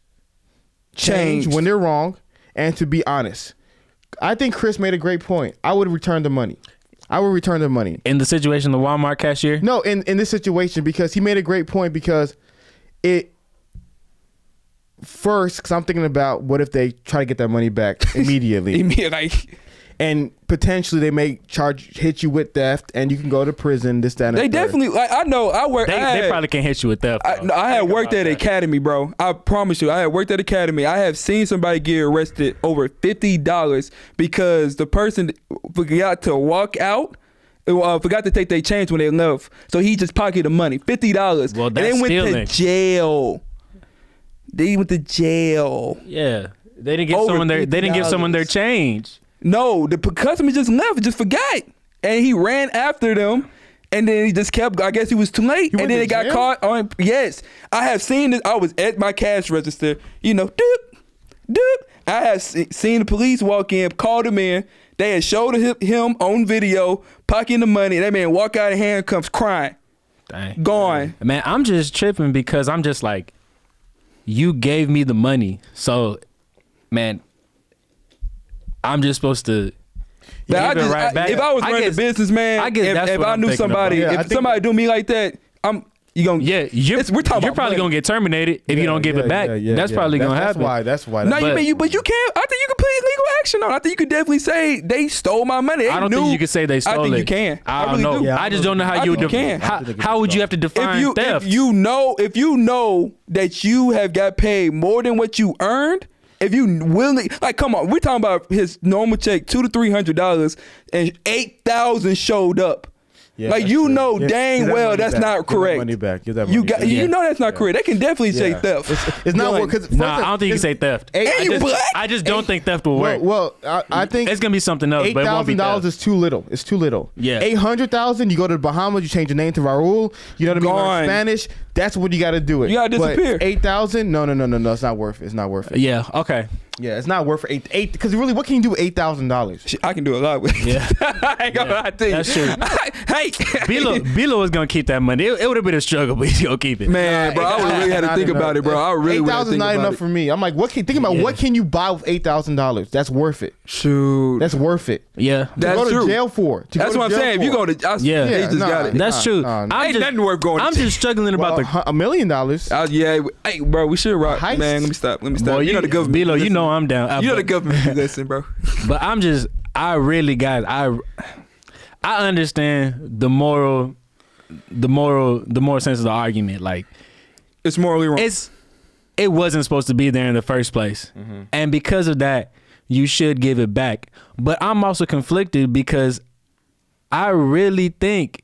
change Changed. when they're wrong, and to be honest. I think Chris made a great point. I would return the money. I would return the money. In the situation, the Walmart cashier. No, in in this situation because he made a great point because it first because I'm thinking about what if they try to get that money back immediately like and potentially they may charge hit you with theft and you can go to prison this that and they third. definitely. Like I know. I work. They, I they probably can't hit you with theft. I, no, I had Think worked at that. Academy, bro. I promise you, I had worked at Academy. I have seen somebody get arrested over fifty dollars because the person forgot to walk out. Uh, forgot to take their change when they left, so he just pocketed the money, fifty dollars, Well, and they went stealing. to jail. They went to jail. Yeah, they didn't give Over someone their. They didn't give someone their $50. Change. No, the customer just left, just forgot, and he ran after them. And then he just kept. I guess he was too late. He and then to it got caught on. Yes, I have seen this. I was at my cash register. You know, doop, doop. I have seen the police walk in, called him in. They had showed him, him on video pocketing the money. That man walk out of handcuffs, crying, Dang. gone. Man, I'm just tripping because I'm just like, you gave me the money, so, man, I'm just supposed to. But I give it just, right I- back. if I was I running guess- a business, man, I guess if, that's if what I I'm knew somebody. Yeah, if somebody do me like that, I'm you gonna Yeah, you're, we're talking you're about probably money. gonna get terminated if you don't give yeah, it back. yeah, yeah, that's yeah. probably gonna that's happen. why that's why No, that's you mean you, but you can't. I think you can put legal action on. it. I think you could definitely say they stole my money. They I don't knew- think you can say they stole I think it. you can. I, I, don't really know. do. Yeah, I just don't know how I you would. think you can. how, I think it's how would you have to define If you theft? if you know if you know that you have got paid more than what you earned. If you willingly like, come on, we're talking about his normal check, two to three hundred dollars, and eight thousand showed up. Yeah, like you true. know Give- dang that well that's back. not Give that correct. money back. Give that you got back. you Yeah. know that's not Yeah. correct. They can definitely say theft. It's, it's not Like, because Nah, I don't think you can say theft. Eight- I you just, black? I just don't think theft will work. Well, well I, I think it's gonna be something else, Eight but it won't be thousand dollars is too little. It's too little. Yeah. Eight hundred thousand. You go to the Bahamas. You change your name to Raul. You know what I mean? Learn Spanish. That's what you got to do it. You gotta disappear. Eight thousand? No, no, no, no, no. It's not worth it. It's not worth it. Yeah. Okay. Yeah, it's not worth it. Eight, eight. Because really, what can you do with eight thousand dollars? I can do a lot with. it. Yeah. I ain't gonna Yeah, lie to you. that's true. hey, Bilo, Bilo was gonna keep that money. It, it would have been a struggle, but he's gonna keep it. man, bro, I would really had to think about it, bro. I really Eight would have to thousand think not enough it. for me. I'm like, what? Can, think about Yeah. what can you buy with eight thousand dollars? That's worth it. Shoot, That's worth it. Yeah. To That's go to true. jail for. To that's what I'm jail saying. If you for. go to, I, Yeah. they just nah, got it. That's Nah, true. nah, nah. I'm Ain't just, nothing worth going I'm just struggling about the. a million dollars. Uh, yeah, hey, bro, we should rock, man. Let me stop. Let me stop. Boy, you, know the government. Bilo, you listen. Know I'm down. You know the government. listen, bro. But I'm just, I really, guys, I, I understand the moral, the moral, the moral sense of the argument. Like It's morally wrong. it's, it wasn't supposed to be there in the first place, mm-hmm. and because of that, you should give it back. But I'm also conflicted because I really think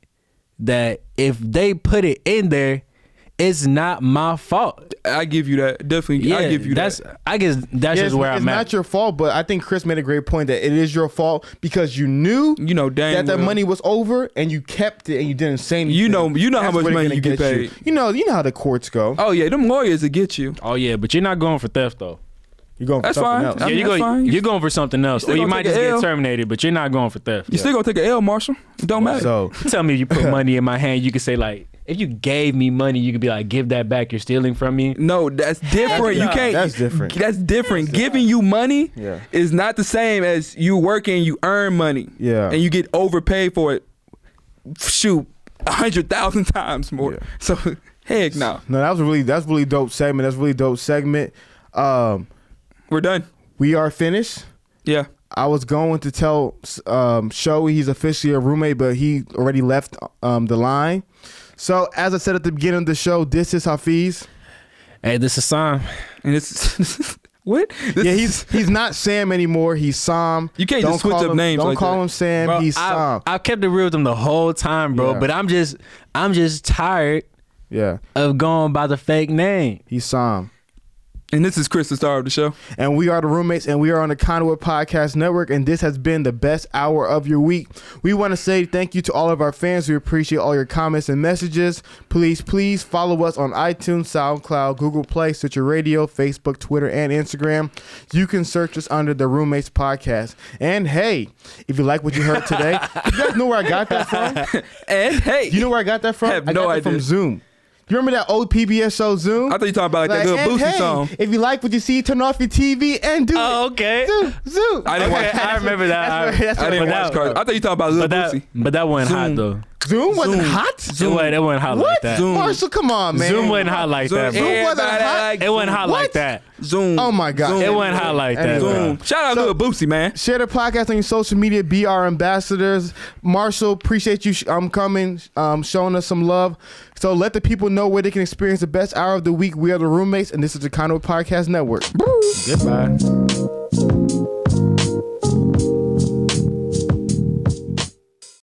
that if they put it in there, it's not my fault. I give you that. Definitely, Yeah, I give you that's. that. I guess that's Yeah, just it's, where it's I'm not at. It's not your fault, but I think Chris made a great point that it is your fault because you knew You know, dang that that well. money was over and you kept it and you didn't say anything. You know- you know how much money you get You. paid. you know, you know how the courts go. Oh yeah, them lawyers will get you. oh yeah, but you're not going for theft though. You're going for That's something fine. else. I yeah, mean, you that's go, fine. you're going for something else, or you might just get terminated, but you're not going for theft. You still gonna take an L, Marshall? It don't matter. So Tell me, if you put money in my hand, you can say like, if you gave me money, you could be like, give that back. You're stealing from me. no, that's different. you That's- can't. that's different. That's different. Giving you money Yeah. is not the same as you working. You earn money. Yeah. And you get overpaid for it. Shoot, a hundred thousand times more. Yeah. So heck no, No, that was a really that's really dope segment. That's a really dope segment. Um, we're done. we are finished. Yeah. I was going to tell um, Showy he's officially a roommate, but he already left um, the line. So as I said at the beginning of the show, this is Hafeez. Hey, this is Sam. And it's what? This yeah, he's he's not Sam anymore. He's Sam. You can't just switch call up him, names Don't like call that. him Sam. Bro, he's I, Sam. I kept it real with him the whole time, bro. Yeah. But I'm just, I'm just tired yeah, of going by the fake name. he's Sam. And this is Chris, the star of the show. And we are the roommates, and we are on the Conduit Podcast Network. And this has been the best hour of your week. We want to say thank you to all of our fans. We appreciate all your comments and messages. Please, please follow us on iTunes, SoundCloud, Google Play, Stitcher Radio, Facebook, Twitter, and Instagram. You can search us under the Roommates Podcast. And hey, if you like what you heard today, you guys know where I got that from? And hey, You know where I got that from? I have got no that from. Zoom. You remember that old PBS show Zoom? I thought you talking about like, that little and Boosie hey, song. If you like what you see, turn off your TV and do Oh, it. okay. Zoom, Zoom. I didn't Okay, watch. I remember that. That's what- that's I didn't watch that- I thought you talking about Lil But that, Boosie. but that wasn't hot though. Zoom wasn't Zoom. hot. Zoom, wasn't, it wasn't hot like that. Zoom. Marshall, come on, man. Zoom wasn't hot like that, Zoom. bro. Zoom wasn't hot. like It wasn't hot What? like that. Zoom. Oh my God. Zoom. It wasn't hot like that, Anyway. bro. Zoom. Shout out So- Lil Boosie, man. Share the podcast on your social media. Be our ambassadors. Marshall, appreciate you sh- um, coming, um, showing us some love. So let the people know where they can experience the best hour of the week. We are the roommates, and this is the Conduit Podcast Network. Goodbye.